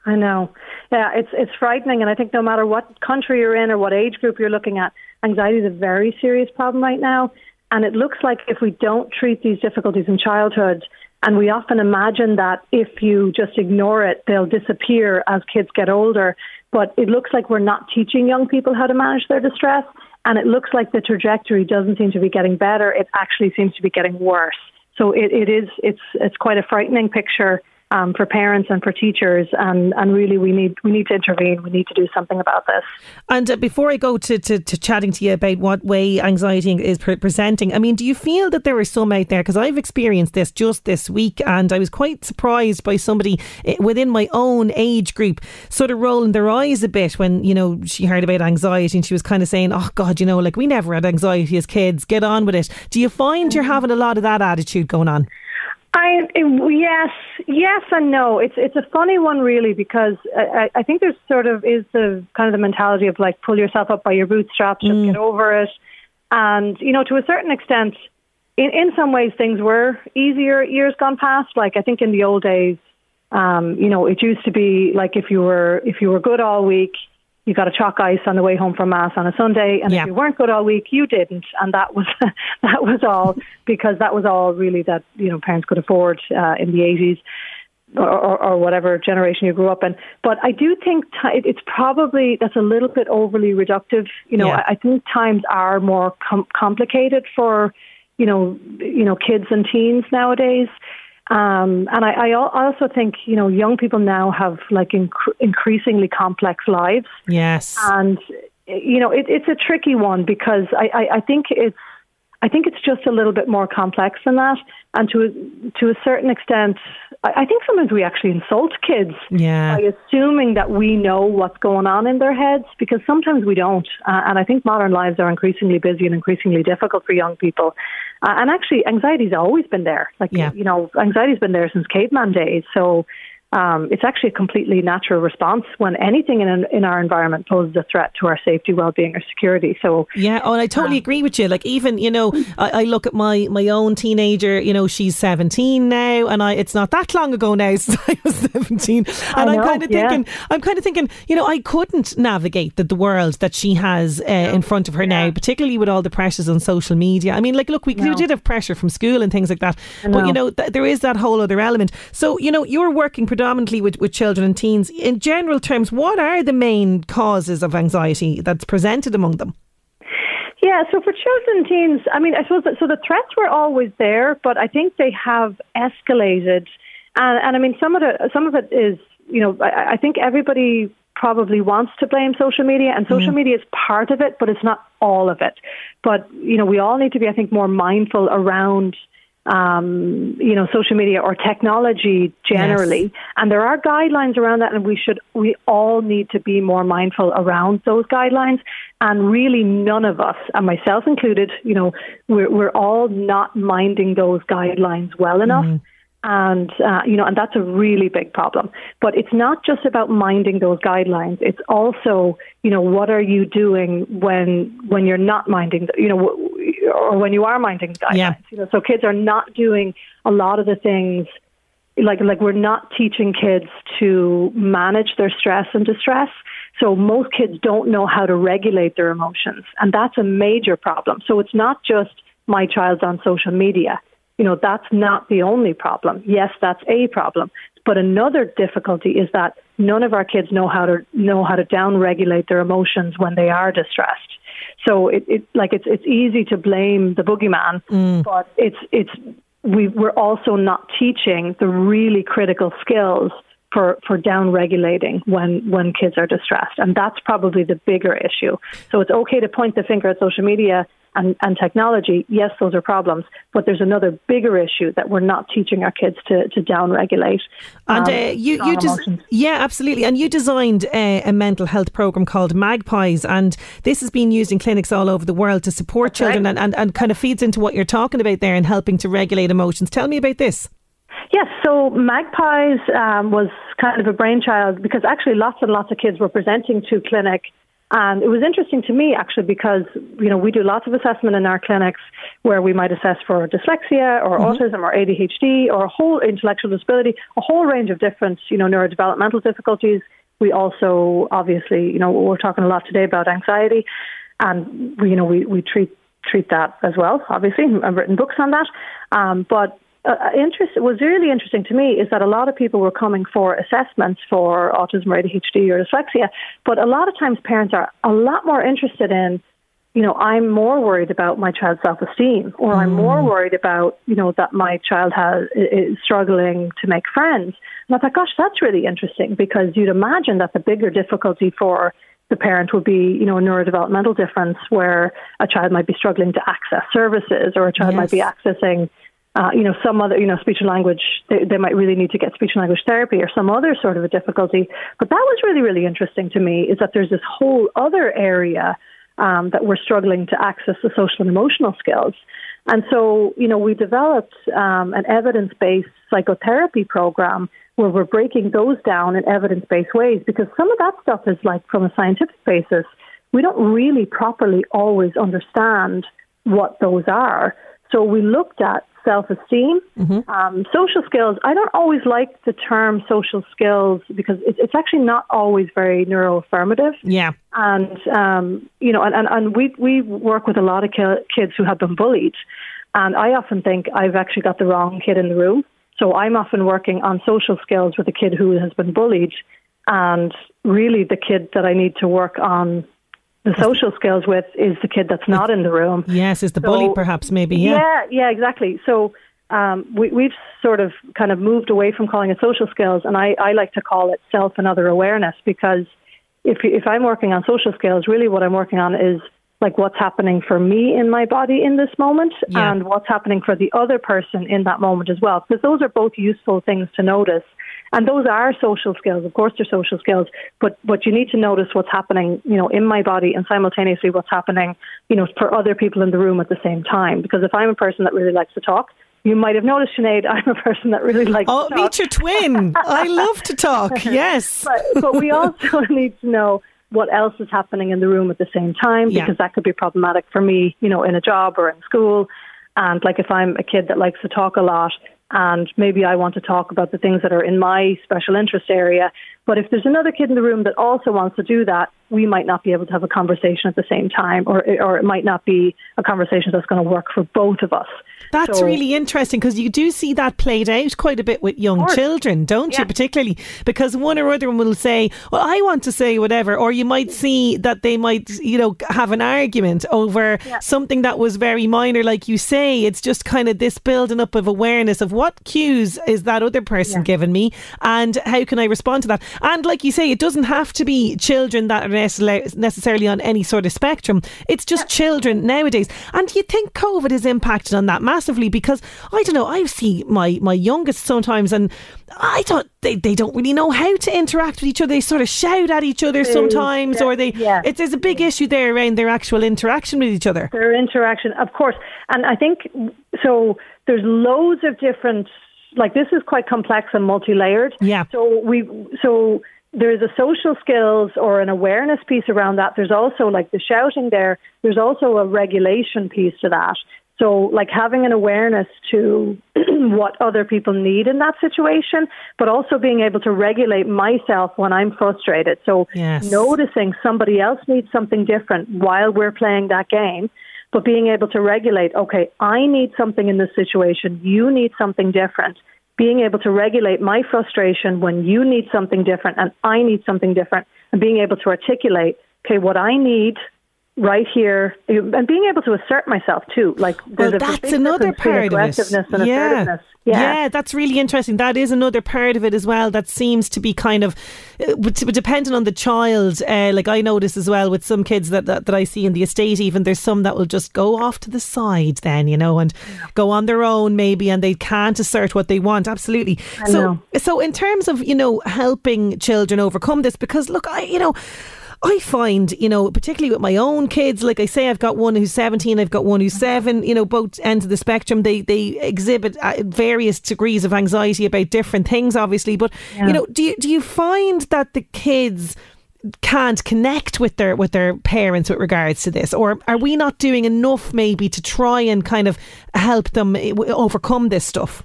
I know. Yeah, it's it's frightening, and I think no matter what country you're in or what age group you're looking at, anxiety is a very serious problem right now. And it looks like if we don't treat these difficulties in childhood, and we often imagine that if you just ignore it, they'll disappear as kids get older. But it looks like we're not teaching young people how to manage their distress, and it looks like the trajectory doesn't seem to be getting better. It actually seems to be getting worse. So it, it is it's it's quite a frightening picture um, for parents and for teachers, and, and really we need we need to intervene. We need to do something about this. And uh, before I go to, to, to, chatting to you about what way anxiety is pre- presenting, I mean, do you feel that there are some out there? Because I've experienced this just this week, and I was quite surprised by somebody eh, within my own age group sort of rolling their eyes a bit when you know she heard about anxiety, and she was kind of saying, "Oh God, you know, like we never had anxiety as kids. Get on with it." Do you find you're having a lot of that attitude going on? I yes, yes and no. It's it's a funny one really because I, I think there's sort of is the kind of the mentality of like pull yourself up by your bootstraps, just mm. get over it, and you know to a certain extent, in in some ways things were easier years gone past. Like I think in the old days, um, you know, it used to be like if you were if you were good all week, you got a chalk ice on the way home from mass on a Sunday, and yeah. if you weren't good all week, you didn't, and that was [LAUGHS] that was all because that was all really that you know parents could afford uh, in the eighties. Or, or, or, whatever generation you grew up in. But I do think t- it's probably that's a little bit overly reductive. You know, yeah. I, I, think times are more com- complicated for you know you know kids and teens nowadays. Um, and I, I also think, you know, young people now have like inc- increasingly complex lives. Yes. And, you know, it, it's a tricky one because I, I, I think it's, I think it's just a little bit more complex than that. And to a, to a certain extent, I, I think sometimes we actually insult kids yeah. by assuming that we know what's going on in their heads because sometimes we don't. Uh, and I think modern lives are increasingly busy and increasingly difficult for young people. Uh, and actually, anxiety's always been there. Like, yeah. you know, anxiety's been there since caveman days. So um, it's actually a completely natural response when anything in in our environment poses a threat to our safety, well-being, or security. So yeah, oh, and I totally um, agree with you. Like even you know, I, I, look at my my own teenager. You know, she's seventeen now, and I it's not that long ago now [LAUGHS] since I was seventeen, and I'm kind of yeah. thinking, I'm kind of thinking, you know, I couldn't navigate the, the world that she has uh, in front of her yeah. now, particularly with all the pressures on social media. I mean, like, look, we, no. we did have pressure from school and things like that, but you know, th- there is that whole other element. So you know, you're working predominantly with, with children and teens. In general terms, what are the main causes of anxiety that's presented among them? Yeah, so for children and teens, I mean, I suppose that, so the threats were always there, but I think they have escalated, and, and I mean, some of it, some of it is, you know, I, I think everybody probably wants to blame social media, and social mm. media is part of it, but it's not all of it. But you know, we all need to be, I think, more mindful around um, you know, social media or technology generally. Yes. And there are guidelines around that, and we should, we all need to be more mindful around those guidelines. And really, none of us, and myself included, you know, we're, we're all not minding those guidelines well enough. Mm-hmm and uh, you know, and that's a really big problem. But it's not just about minding those guidelines. It's also, you know, what are you doing when when you're not minding, you know, or when you are minding the guidelines. Yeah. You know, so kids are not doing a lot of the things. Like like we're not teaching kids to manage their stress and distress. So most kids don't know how to regulate their emotions, and that's a major problem. So it's not just my child's on social media you know, that's not the only problem. Yes, that's a problem. But another difficulty is that none of our kids know how to know how to downregulate their emotions when they are distressed. So it, it like it's it's easy to blame the boogeyman, mm. but it's it's we we're also not teaching the really critical skills for, for down regulating when, when kids are distressed. And that's probably the bigger issue. So it's okay to point the finger at social media and, and technology, yes, those are problems. But there's another bigger issue that we're not teaching our kids to, to downregulate. And um, uh, you, you des- yeah, absolutely. And you designed uh, a mental health program called Magpies, and this has been used in clinics all over the world to support children and, and, and kind of feeds into what you're talking about there and helping to regulate emotions. Tell me about this. Yes, so Magpies um, was kind of a brainchild because actually lots and lots of kids were presenting to clinic. And it was interesting to me actually because, you know, we do lots of assessment in our clinics where we might assess for dyslexia or mm-hmm. autism or ADHD or a whole intellectual disability, a whole range of different, you know, neurodevelopmental difficulties. We also, obviously, you know, we're talking a lot today about anxiety and, you know, we, we treat treat that as well, obviously. I've written books on that. Um, but uh, uh, interest was really interesting to me is that a lot of people were coming for assessments for autism or ADHD or dyslexia, but a lot of times parents are a lot more interested in, you know, I'm more worried about my child's self-esteem, or mm. I'm more mm. worried about, you know, that my child has is struggling to make friends. And I thought, gosh, that's really interesting because you'd imagine that the bigger difficulty for the parent would be, you know, a neurodevelopmental difference where a child might be struggling to access services or a child yes. might be accessing uh, you know, some other, you know, speech and language, they, they might really need to get speech and language therapy or some other sort of a difficulty. But that was really, really interesting to me is that there's this whole other area um, that we're struggling to access the social and emotional skills. And so, you know, we developed um, an evidence based psychotherapy program where we're breaking those down in evidence based ways because some of that stuff is like from a scientific basis, we don't really properly always understand what those are. So we looked at self esteem, mm-hmm. um, social skills. I don't always like the term social skills because it's, it's actually not always very neuroaffirmative. Yeah. And, um, you know, and, and, and we, we work with a lot of ki- kids who have been bullied. And I often think I've actually got the wrong kid in the room. So I'm often working on social skills with a kid who has been bullied. And really, the kid that I need to work on the social skills with is the kid that's not in the room. Yes, is the so, bully perhaps maybe? Yeah, yeah, yeah exactly. So um, we, we've sort of kind of moved away from calling it social skills, and I, I like to call it self and other awareness because if if I'm working on social skills, really what I'm working on is like what's happening for me in my body in this moment yeah. and what's happening for the other person in that moment as well because those are both useful things to notice and those are social skills. Of course, they're social skills, but but you need to notice what's happening, you know, in my body, and simultaneously what's happening, you know, for other people in the room at the same time. Because if I'm a person that really likes to talk, you might have noticed, Sinead, [LAUGHS] I'm a person that really likes oh, to talk. meet your twin. I love to talk, [LAUGHS] yes. but, but we also [LAUGHS] need to know what else is happening in the room at the same time because yeah. that could be problematic for me, you know, in a job or in school. And like if I'm a kid that likes to talk a lot, and maybe I want to talk about the things that are in my special interest area. But if there's another kid in the room that also wants to do that, we might not be able to have a conversation at the same time, or or it might not be a conversation that's going to work for both of us. That's so, really interesting because you do see that played out quite a bit with young children, don't yeah. you? Particularly because one or other one will say, "Well, I want to say whatever," or you might see that they might, you know, have an argument over yeah. something that was very minor, like you say. It's just kind of this building up of awareness of what cues is that other person yeah. giving me, and how can I respond to that. And like you say, it doesn't have to be children that are necessarily on any sort of spectrum. It's just children nowadays. And you think COVID has impacted on that massively because I don't know, I see my, my youngest sometimes and I thought they, they don't really know how to interact with each other. They sort of shout at each other sometimes, yeah, or they. Yeah. It, there's a big issue there around their actual interaction with each other. Their interaction, of course, and I think so. There's loads of different. Like this is quite complex and multi-layered. Yeah. So we so there's a social skills or an awareness piece around that. There's also like the shouting there. There's also a regulation piece to that. So, like having an awareness to [CLEARS THROAT] what other people need in that situation, but also being able to regulate myself when I'm frustrated. So, yes. noticing somebody else needs something different while we're playing that game, but being able to regulate, okay, I need something in this situation, you need something different being able to regulate my frustration when you need something different and I need something different, and being able to articulate, okay, what I need right here, and being able to assert myself too. Like well, that's another part of it. And yeah. yeah. yeah, that's really interesting. That is another part of it as well. That seems to be kind of uh, depending on the child. Uh, like I notice as well with some kids that, that that I see in the estate. Even there's some that will just go off to the side, then you know, and go on their own maybe, and they can't assert what they want. Absolutely. I so, know. so in terms of you know helping children overcome this, because look, I you know. I find, you know, particularly with my own kids, like I say, I've got one who's 17, I've got one who's seven, you know, both ends of the spectrum, they, they exhibit uh, various degrees of anxiety about different things, obviously. But, yeah. you know, do you, do you find that the kids can't connect with their with their parents with regards to this or are we not doing enough maybe to try and kind of help them eh, overcome this stuff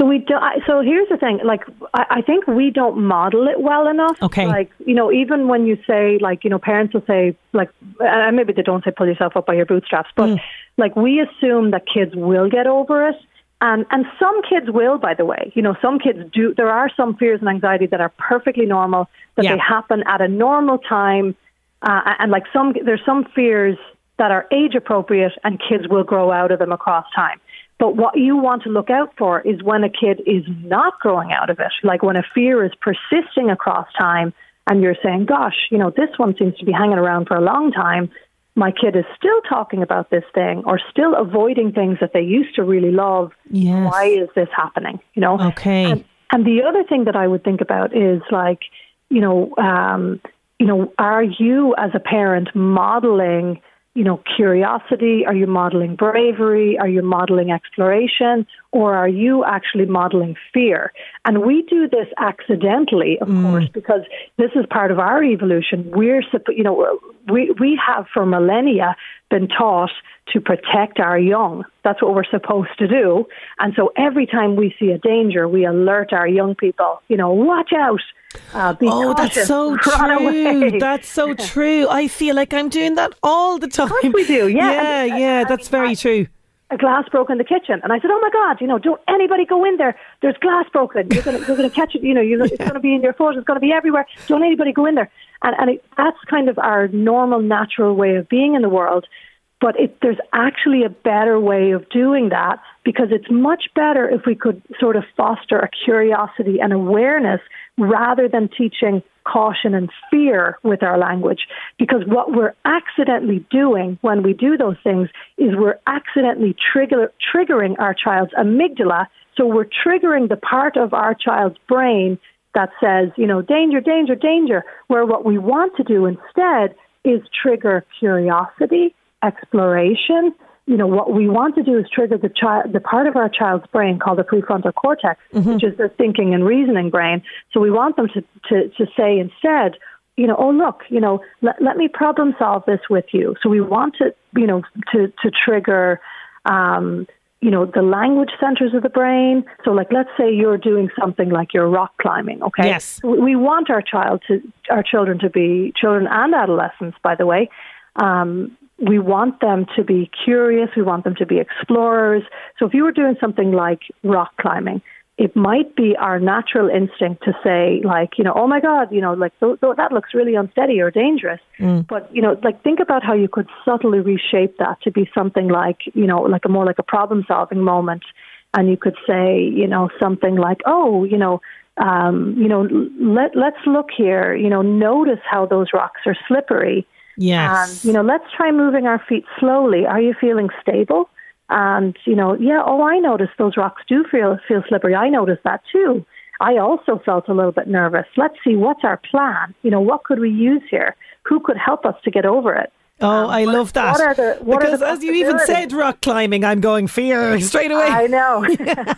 so we do, so here's the thing. Like I, I think we don't model it well enough. Okay. Like you know, even when you say like you know, parents will say like, and maybe they don't say pull yourself up by your bootstraps, but mm. like we assume that kids will get over it. And and some kids will, by the way. You know, some kids do. There are some fears and anxiety that are perfectly normal that yeah. they happen at a normal time, uh, and like some there's some fears that are age appropriate, and kids will grow out of them across time. But what you want to look out for is when a kid is not growing out of it, like when a fear is persisting across time and you're saying, gosh, you know, this one seems to be hanging around for a long time. My kid is still talking about this thing or still avoiding things that they used to really love. Yes. Why is this happening? You know? Okay. And, and the other thing that I would think about is like, you know, um, you know, are you as a parent modeling you know, curiosity? Are you modeling bravery? Are you modeling exploration? Or are you actually modeling fear? And we do this accidentally, of mm. course, because this is part of our evolution. We're, you know, we, we have for millennia been taught to protect our young. That's what we're supposed to do. And so every time we see a danger, we alert our young people, you know, watch out. Uh, oh, cautious, [LAUGHS] that's so true. That's [LAUGHS] so true. I feel like I'm doing that all the time. Of course we do, yeah. Yeah, yeah, that's very true a glass broke in the kitchen. And I said, oh my God, you know, don't anybody go in there. There's glass broken. You're going you're gonna catch it. You know, you're, it's going to be in your foot. It's going to be everywhere. Don't anybody go in there. And, and it, that's kind of our normal, natural way of being in the world. But it, there's actually a better way of doing that because it's much better if we could sort of foster a curiosity and awareness rather than teaching caution and fear with our language. Because what we're accidentally doing when we do those things is we're accidentally trigger, triggering our child's amygdala. So we're triggering the part of our child's brain that says, you know, danger, danger, danger, where what we want to do instead is trigger curiosity exploration. You know, what we want to do is trigger the child, the part of our child's brain called the prefrontal cortex, mm-hmm. which is their thinking and reasoning brain. So we want them to, to, to say instead, you know, oh look, you know, let, let me problem solve this with you. So we want to, you know, to to trigger um, you know, the language centers of the brain. So, like, let's say you're doing something like you're rock climbing, okay? Yes. We want our child to, our children to be, children and adolescents, by the way, um, we want them to be curious. We want them to be explorers. So if you were doing something like rock climbing, it might be our natural instinct to say, like, you know, oh my God, you know, like th- that looks really unsteady or dangerous. Mm. But you know, like think about how you could subtly reshape that to be something like, you know, like a more like a problem-solving moment, and you could say, you know, something like, oh, you know, um, you know, let let's look here. You know, notice how those rocks are slippery Yes. And, you know, let's try moving our feet slowly. Are you feeling stable? And, you know, yeah, oh, I noticed those rocks do feel, feel slippery. I noticed that too. I also felt a little bit nervous. Let's see, what's our plan? You know, what could we use here? Who could help us to get over it? Oh, um, I love that. What the, what because as you even said rock climbing, I'm going fear [LAUGHS] straight away. I know.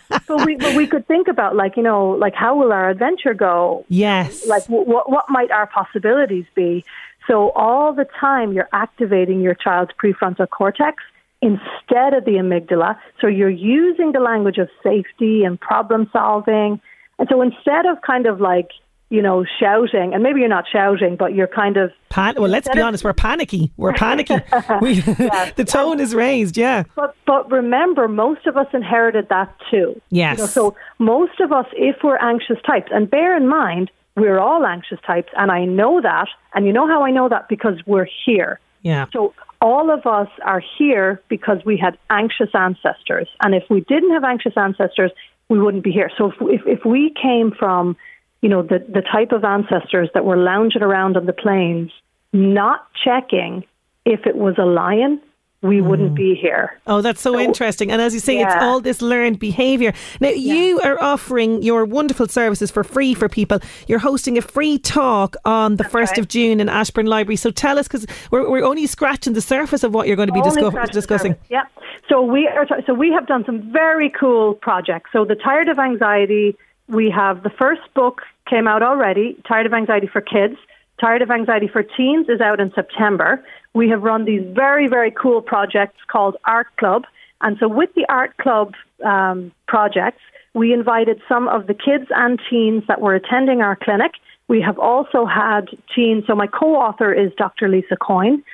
[LAUGHS] but we but we could think about like you know like how will our adventure go? Yes. Like what what might our possibilities be? So all the time you're activating your child's prefrontal cortex instead of the amygdala. So you're using the language of safety and problem solving. And so instead of kind of like, you know, shouting, and maybe you're not shouting, but you're kind of. Pan- well, let's be of, honest, we're panicky. We're panicky. [LAUGHS] we, [LAUGHS] the tone is raised, yeah. But, but remember, most of us inherited that too. Yes. You know, so most of us, if we're anxious types, and bear in mind, we're all anxious types, and I know that. And you know how I know that? Because we're here. Yeah. So all of us are here because we had anxious ancestors. And if we didn't have anxious ancestors, we wouldn't be here. So if, if, if we came from, you know, the, the type of ancestors that were lounging around on the plains, not checking if it was a lion we wouldn't mm. be here. Oh, that's so, so interesting. And as you say, yeah. it's all this learned behaviour. Now, yeah. you are offering your wonderful services for free for people. You're hosting a free talk on the that's 1st right. of June in Ashbourne Library. So tell us, because we're, we're only scratching the surface of what you're going to be discuss- discussing. Yeah. So we, are t- so we have done some very cool projects. So the Tired of Anxiety, we have the first book came out already, Tired of Anxiety for Kids. Tired of Anxiety for Teens is out in September we have run these very, very cool projects called Art Club. And so, with the Art Club um, projects, we invited some of the kids and teens that were attending our clinic. We have also had teens. So, my co author is Dr. Lisa Coyne,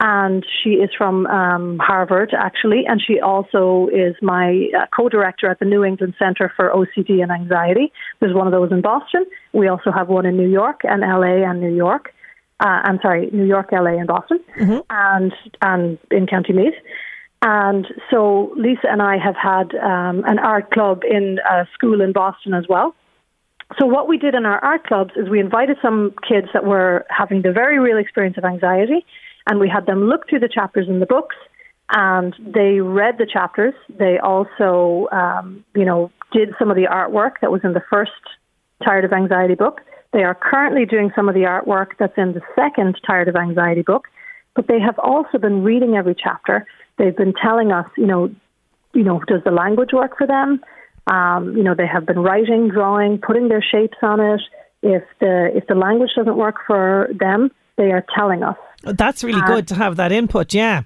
and she is from um, Harvard, actually, and she also is my uh, co director at the New England Center for OCD and Anxiety. There's one of those in Boston. We also have one in New York and LA and New York uh, I'm sorry, New York, LA, and Boston, mm-hmm. and and in County Meath. And so Lisa and I have had um, an art club in a school in Boston as well. So what we did in our art clubs is we invited some kids that were having the very real experience of anxiety, and we had them look through the chapters in the books, and they read the chapters. They also, um, you know, did some of the artwork that was in the first Tired of Anxiety book. They are currently doing some of the artwork that's in the second Tired of Anxiety book, but they have also been reading every chapter. They've been telling us, you know, you know, does the language work for them? Um, you know, they have been writing, drawing, putting their shapes on it. If the if the language doesn't work for them, they are telling us. That's really good to have that input. Yeah.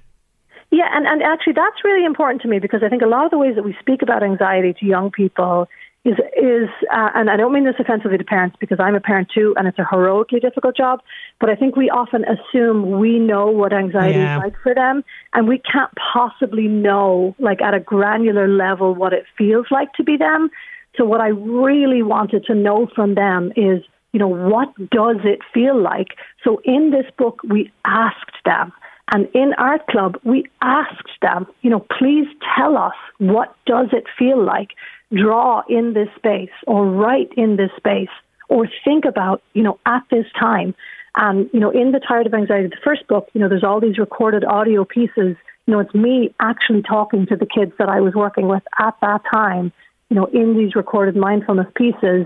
Yeah, and, and actually that's really important to me because I think a lot of the ways that we speak about anxiety to young people is is uh, and I don't mean this offensively to parents because I'm a parent too, and it's a heroically difficult job. But I think we often assume we know what anxiety yeah. is like for them, and we can't possibly know, like at a granular level, what it feels like to be them. So what I really wanted to know from them is, you know, what does it feel like? So in this book, we asked them. And in Art Club, we asked them, you know, please tell us what does it feel like draw in this space or write in this space or think about, you know, at this time. And, you know, in The Tired of Anxiety, the first book, you know, there's all these recorded audio pieces. You know, it's me actually talking to the kids that I was working with at that time, you know, in these recorded mindfulness pieces,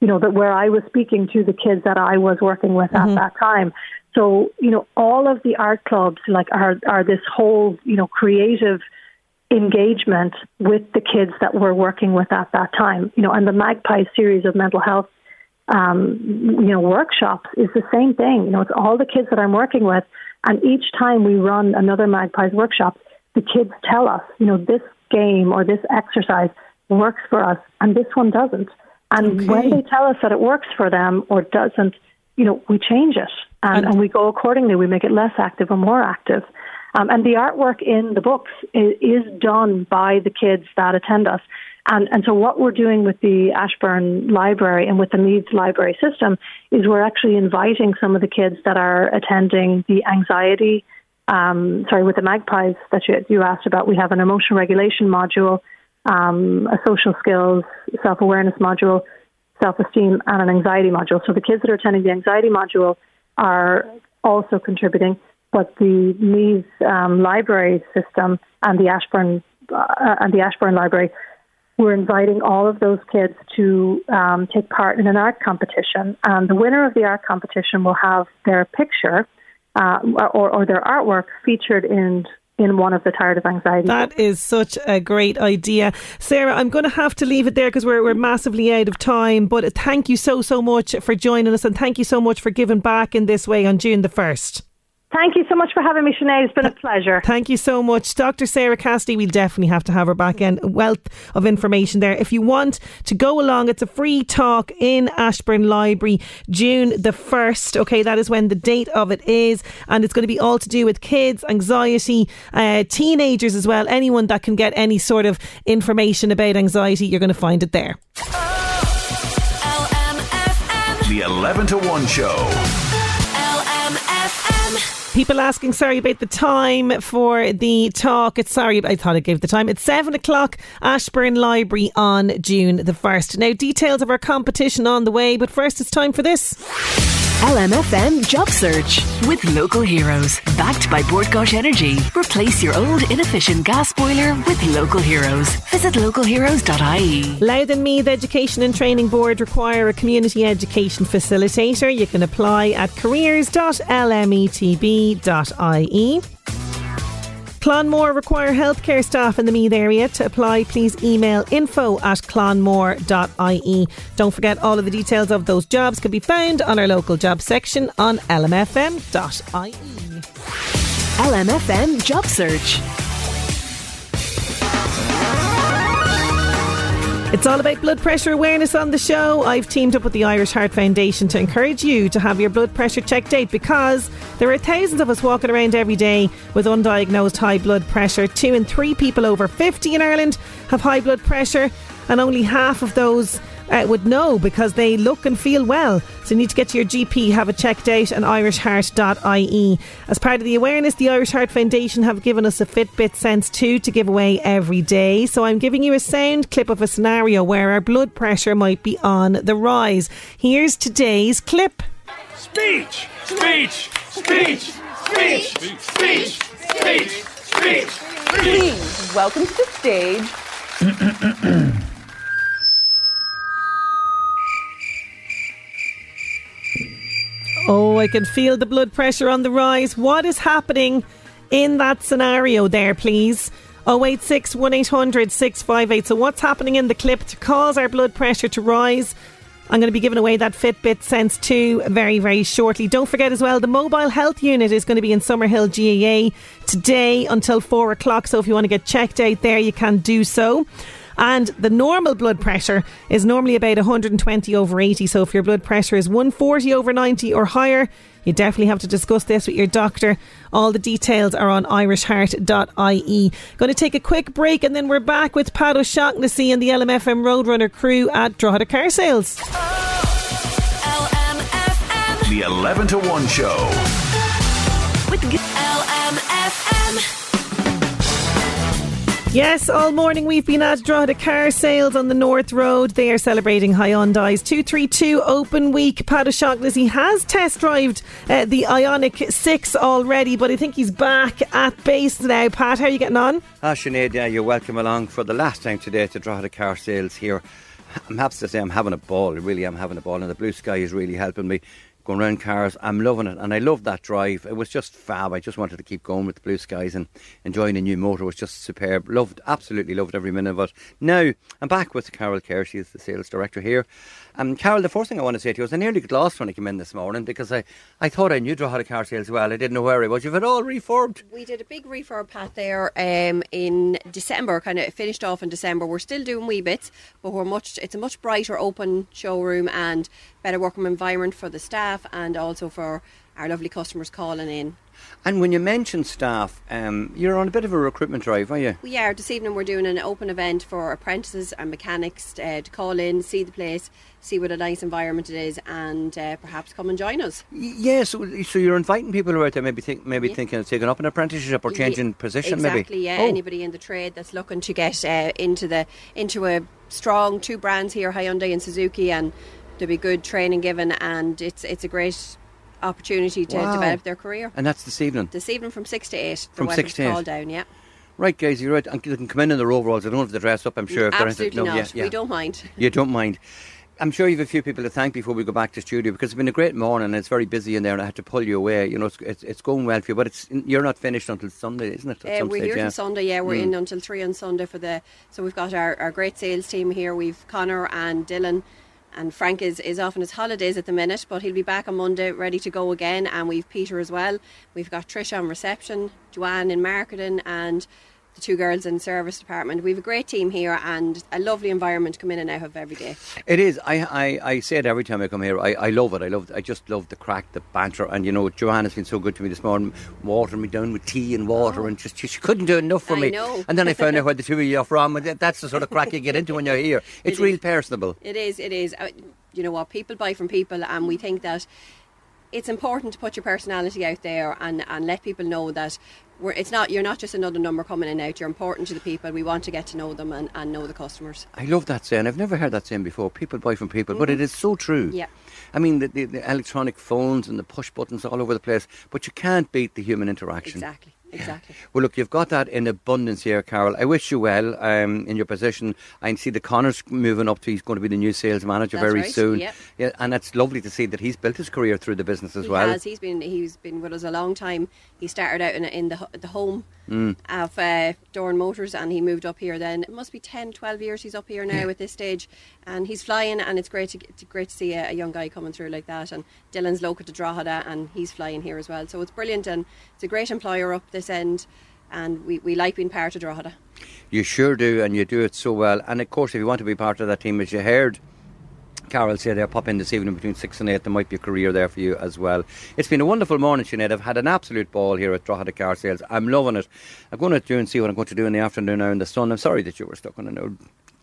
you know, that where I was speaking to the kids that I was working with mm-hmm. at that time. So, you know, all of the art clubs like are are this whole, you know, creative engagement with the kids that we're working with at that time. You know, and the Magpie series of mental health, um, you know, workshops is the same thing. You know, it's all the kids that I'm working with, and each time we run another Magpies workshop, the kids tell us, you know, this game or this exercise works for us, and this one doesn't. And okay. when they tell us that it works for them or doesn't, you know, we change it and, and, and we go accordingly. We make it less active or more active. Um, and the artwork in the books is, is, done by the kids that attend us. And, and so what we're doing with the Ashbourne Library and with the Meath Library system is we're actually inviting some of the kids that are attending the anxiety, um, sorry, with the magpies that you, you asked about. We have an emotion regulation module, um, a social skills, self awareness module, self esteem, and an anxiety module. So the kids that are attending the anxiety module are also contributing but the Meath um, library system and the Ashbourne uh, and the Ashbourne Library we're inviting all of those kids to um, take part in an art competition, and the winner of the art competition will have their picture uh, or, or their artwork featured in in one of the Tired of Anxiety. That is such a great idea. Sarah, I'm going to have to leave it there because we're, we're massively out of time. But thank you so, so much for joining us and thank you so much for giving back in this way on June the 1st. Thank you so much for having me, Sinead. It's been a pleasure. Thank you so much. Dr. Sarah Cassidy, we'll definitely have to have her back in. A wealth of information there. If you want to go along, it's a free talk in Ashbourne Library, June the 1st. Okay, that is when the date of it is. And it's going to be all to do with kids, anxiety, uh, teenagers as well. Anyone that can get any sort of information about anxiety, you're going to find it there. The 11 to 1 show. People asking, sorry about the time for the talk. It's sorry, I thought I gave the time. It's seven o'clock, Ashbourne Library on June the 1st. Now, details of our competition on the way, but first it's time for this. LMFM Job Search with local heroes. Backed by Gosh Energy. Replace your old inefficient gas boiler with local heroes. Visit localheroes.ie. Louth and Meath Education and Training Board require a community education facilitator. You can apply at careers.lmetb.ie. Clonmore require healthcare staff in the Meath area. To apply, please email info at clonmore.ie. Don't forget, all of the details of those jobs can be found on our local job section on lmfm.ie. LMFM Job Search. It's all about blood pressure awareness on the show. I've teamed up with the Irish Heart Foundation to encourage you to have your blood pressure checked out because there are thousands of us walking around every day with undiagnosed high blood pressure. Two in three people over 50 in Ireland have high blood pressure, and only half of those uh, would know because they look and feel well. So you need to get to your GP, have it checked out on irishheart.ie. As part of the awareness, the Irish Heart Foundation have given us a Fitbit Sense 2 to give away every day. So I'm giving you a sound clip of a scenario where our blood pressure might be on the rise. Here's today's clip. Speech! Speech! Speech! Speech! Speech! Speech! Speech! Please welcome to the stage. [CLEARS THROAT] Oh, I can feel the blood pressure on the rise. What is happening in that scenario there, please? 086 1800 658. So, what's happening in the clip to cause our blood pressure to rise? I'm going to be giving away that Fitbit Sense 2 very, very shortly. Don't forget as well, the mobile health unit is going to be in Summerhill GAA today until 4 o'clock. So if you want to get checked out there, you can do so. And the normal blood pressure is normally about 120 over 80. So if your blood pressure is 140 over 90 or higher, you definitely have to discuss this with your doctor. All the details are on irishheart.ie. Going to take a quick break and then we're back with Pat O'Shaughnessy and the LMFM Roadrunner crew at Drogheda Car Sales. The 11 to 1 show. With LMFM. Yes, all morning we've been at Drogheda Car Sales on the North Road. They are celebrating Hyundai's 232 Open Week. Pat O'Shaughnessy has test drived uh, the Ioniq 6 already, but I think he's back at base now. Pat, how are you getting on? Ah, Sinead, yeah, you're welcome along for the last time today to Drogheda Car Sales here. I'm happy to say I'm having a ball. Really, I really am having a ball, and the blue sky is really helping me going around cars. I'm loving it, and I love that drive. It was just fab. I just wanted to keep going with the blue skies and enjoying a new motor. It was just superb. Loved, absolutely loved every minute of it. Now I'm back with Carol Kerr. She's the sales director here. Um, Carol, the first thing I want to say to you is I nearly got lost when I came in this morning because I, I thought I knew Drogheda Car Sales well. I didn't know where it was. You've it all refurbed. We did a big refurb, Pat, there um, in December, kind of finished off in December. We're still doing wee bits, but we're much. it's a much brighter, open showroom and better working environment for the staff and also for our lovely customers calling in. And when you mention staff, um, you're on a bit of a recruitment drive, are you? We are. This evening we're doing an open event for apprentices and mechanics uh, to call in, see the place, see what a nice environment it is, and uh, perhaps come and join us. Yes, yeah, so, so, you're inviting people who are out there maybe think, maybe yeah. thinking of taking up an apprenticeship or changing yeah, position, exactly, maybe. yeah. Oh. Anybody in the trade that's looking to get uh, into the into a strong two brands here, Hyundai and Suzuki, and there'll be good training given, and it's it's a great opportunity to Wow. develop their career. And that's this evening. This evening from six to eight. From six to eight. called down, yeah. Right, guys, you're right. And they can come in in their overalls. I don't have to dress up, I'm sure. if they're into- Absolutely no, not. yeah, yeah. We don't mind. [LAUGHS] You don't mind. I'm sure you have a few people to thank before we go back to studio because it's been a great morning. and It's very busy in there, and I had to pull you away. You know, it's it's, it's going well for you, but it's you're not finished until Sunday, isn't it? Uh, we're stage, here yeah. till Sunday, yeah. We're Mm. in until three on Sunday for the. So we've got our, our great sales team here. We've Connor and Dylan, and Frank is, is off on his holidays at the minute, but he'll be back on Monday, ready to go again. And we've Peter as well. We've got Trish on reception, Joanne in marketing, and the two girls in the service department. We've a great team here and a lovely environment to come in and out of every day. It is. I, I, I say it every time I come here. I, I love it. I love. I just love the crack, the banter, and you know, Joanne has been so good to me this morning, watering me down with tea and water, and just she, she couldn't do enough for Oh. I me. know. And then I found out where the two of you are from, [LAUGHS] and that's the sort of crack you get into when you're here. [LAUGHS] It's It real personable. It is, it is. Uh, you know what? People buy from people, and we think that it's important to put your personality out there and, and let people know that we're, it's not you're not just another number coming in and out. You're important to the people. We want to get to know them and, and know the customers. I love that saying. I've never heard that saying before. People buy from people, but it mm-hmm. is so true. Yeah. I mean, the, the, the electronic phones and the push buttons all over the place, but you can't beat the human interaction. Exactly. Exactly. [LAUGHS] Well, look, you've got that in abundance here, Carol. I wish you well um, in your position. I see the Connors moving up to he's going to be the new sales manager That's very right, soon. yep. Yeah, and it's lovely to see that he's built his career through the business as he well. has. He's been he's been with us a long time. He started out in, in the the home Mm. of uh, Dorn Motors and he moved up here then. It must be 10, 12 years he's up here now at this stage and he's flying and it's great to, get- great to see a, a young guy coming through like that and Dylan's local to Drogheda and he's flying here as well. So it's brilliant and it's a great employer up this end and we, we like being part of Drogheda. You sure do, and you do it so well. And of course, if you want to be part of that team, as you heard Carol say they'll pop in this evening between 6 and 8, there might be a career there for you as well. It's been a wonderful morning, Sinead. I've had an absolute ball here at Drogheda Car Sales. I'm loving it. I'm going to do and see what I'm going to do in the afternoon now in the sun. I'm sorry that you were stuck in an old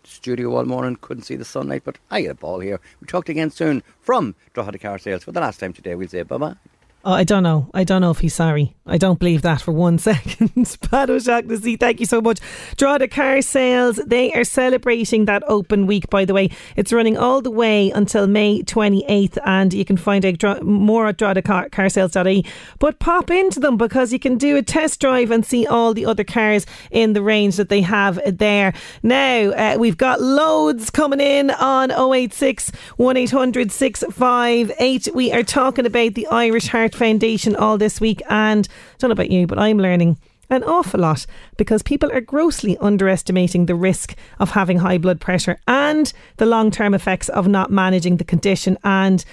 studio all morning, couldn't see the sunlight, but I had a ball here. We'll talk again soon from Drogheda Car Sales. For the last time today, we'll say bye bye. Oh, I don't know. I don't know if he's sorry. I don't believe that for one [LAUGHS] second. Pat O'Shaughnessy, thank you so much. Drogheda Car Sales, they are celebrating that open week, by the way. It's running all the way until May 28th, and you can find out more at droghedacarsales.ie. But pop into them because you can do a test drive and see all the other cars in the range that they have there. Now, uh, we've got loads coming in on 086 1800 658. We are talking about the Irish Heart Foundation all this week, and I don't know about you, but I'm learning an awful lot because people are grossly underestimating the risk of having high blood pressure and the long term effects of not managing the condition. And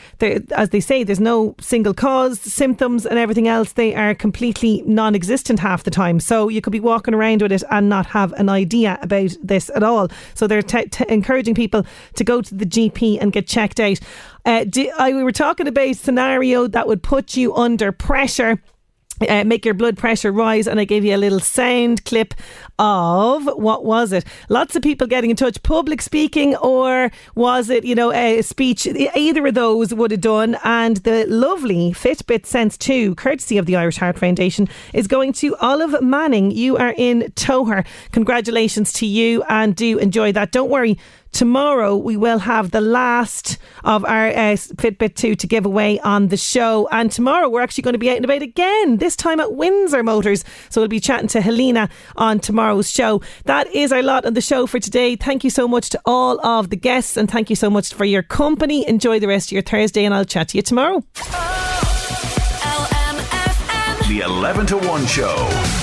as they say, there's no single cause, symptoms, and everything else. They are completely non existent half the time. So you could be walking around with it and not have an idea about this at all. So they're encouraging people to go to the GP and get checked out. Uh, do, I, we were talking about a scenario that would put you under pressure uh, make your blood pressure rise. And I gave you a little sound clip of what was it? Lots of people getting in touch. Public speaking, or was it, you know, a speech? Either of those would have done. And the lovely Fitbit Sense 2, courtesy of the Irish Heart Foundation, is going to Olive Manning. You are in Toher. Congratulations to you and do enjoy that. Don't worry. Tomorrow we will have the last of our uh, Fitbit 2 to give away on the show. And tomorrow we're actually going to be out and about again, this time at Windsor Motors. So we'll be chatting to Helena on tomorrow's show. That is our lot on the show for today. Thank you so much to all of the guests and thank you so much for your company. Enjoy the rest of your Thursday and I'll chat to you tomorrow. The 11 to 1 show.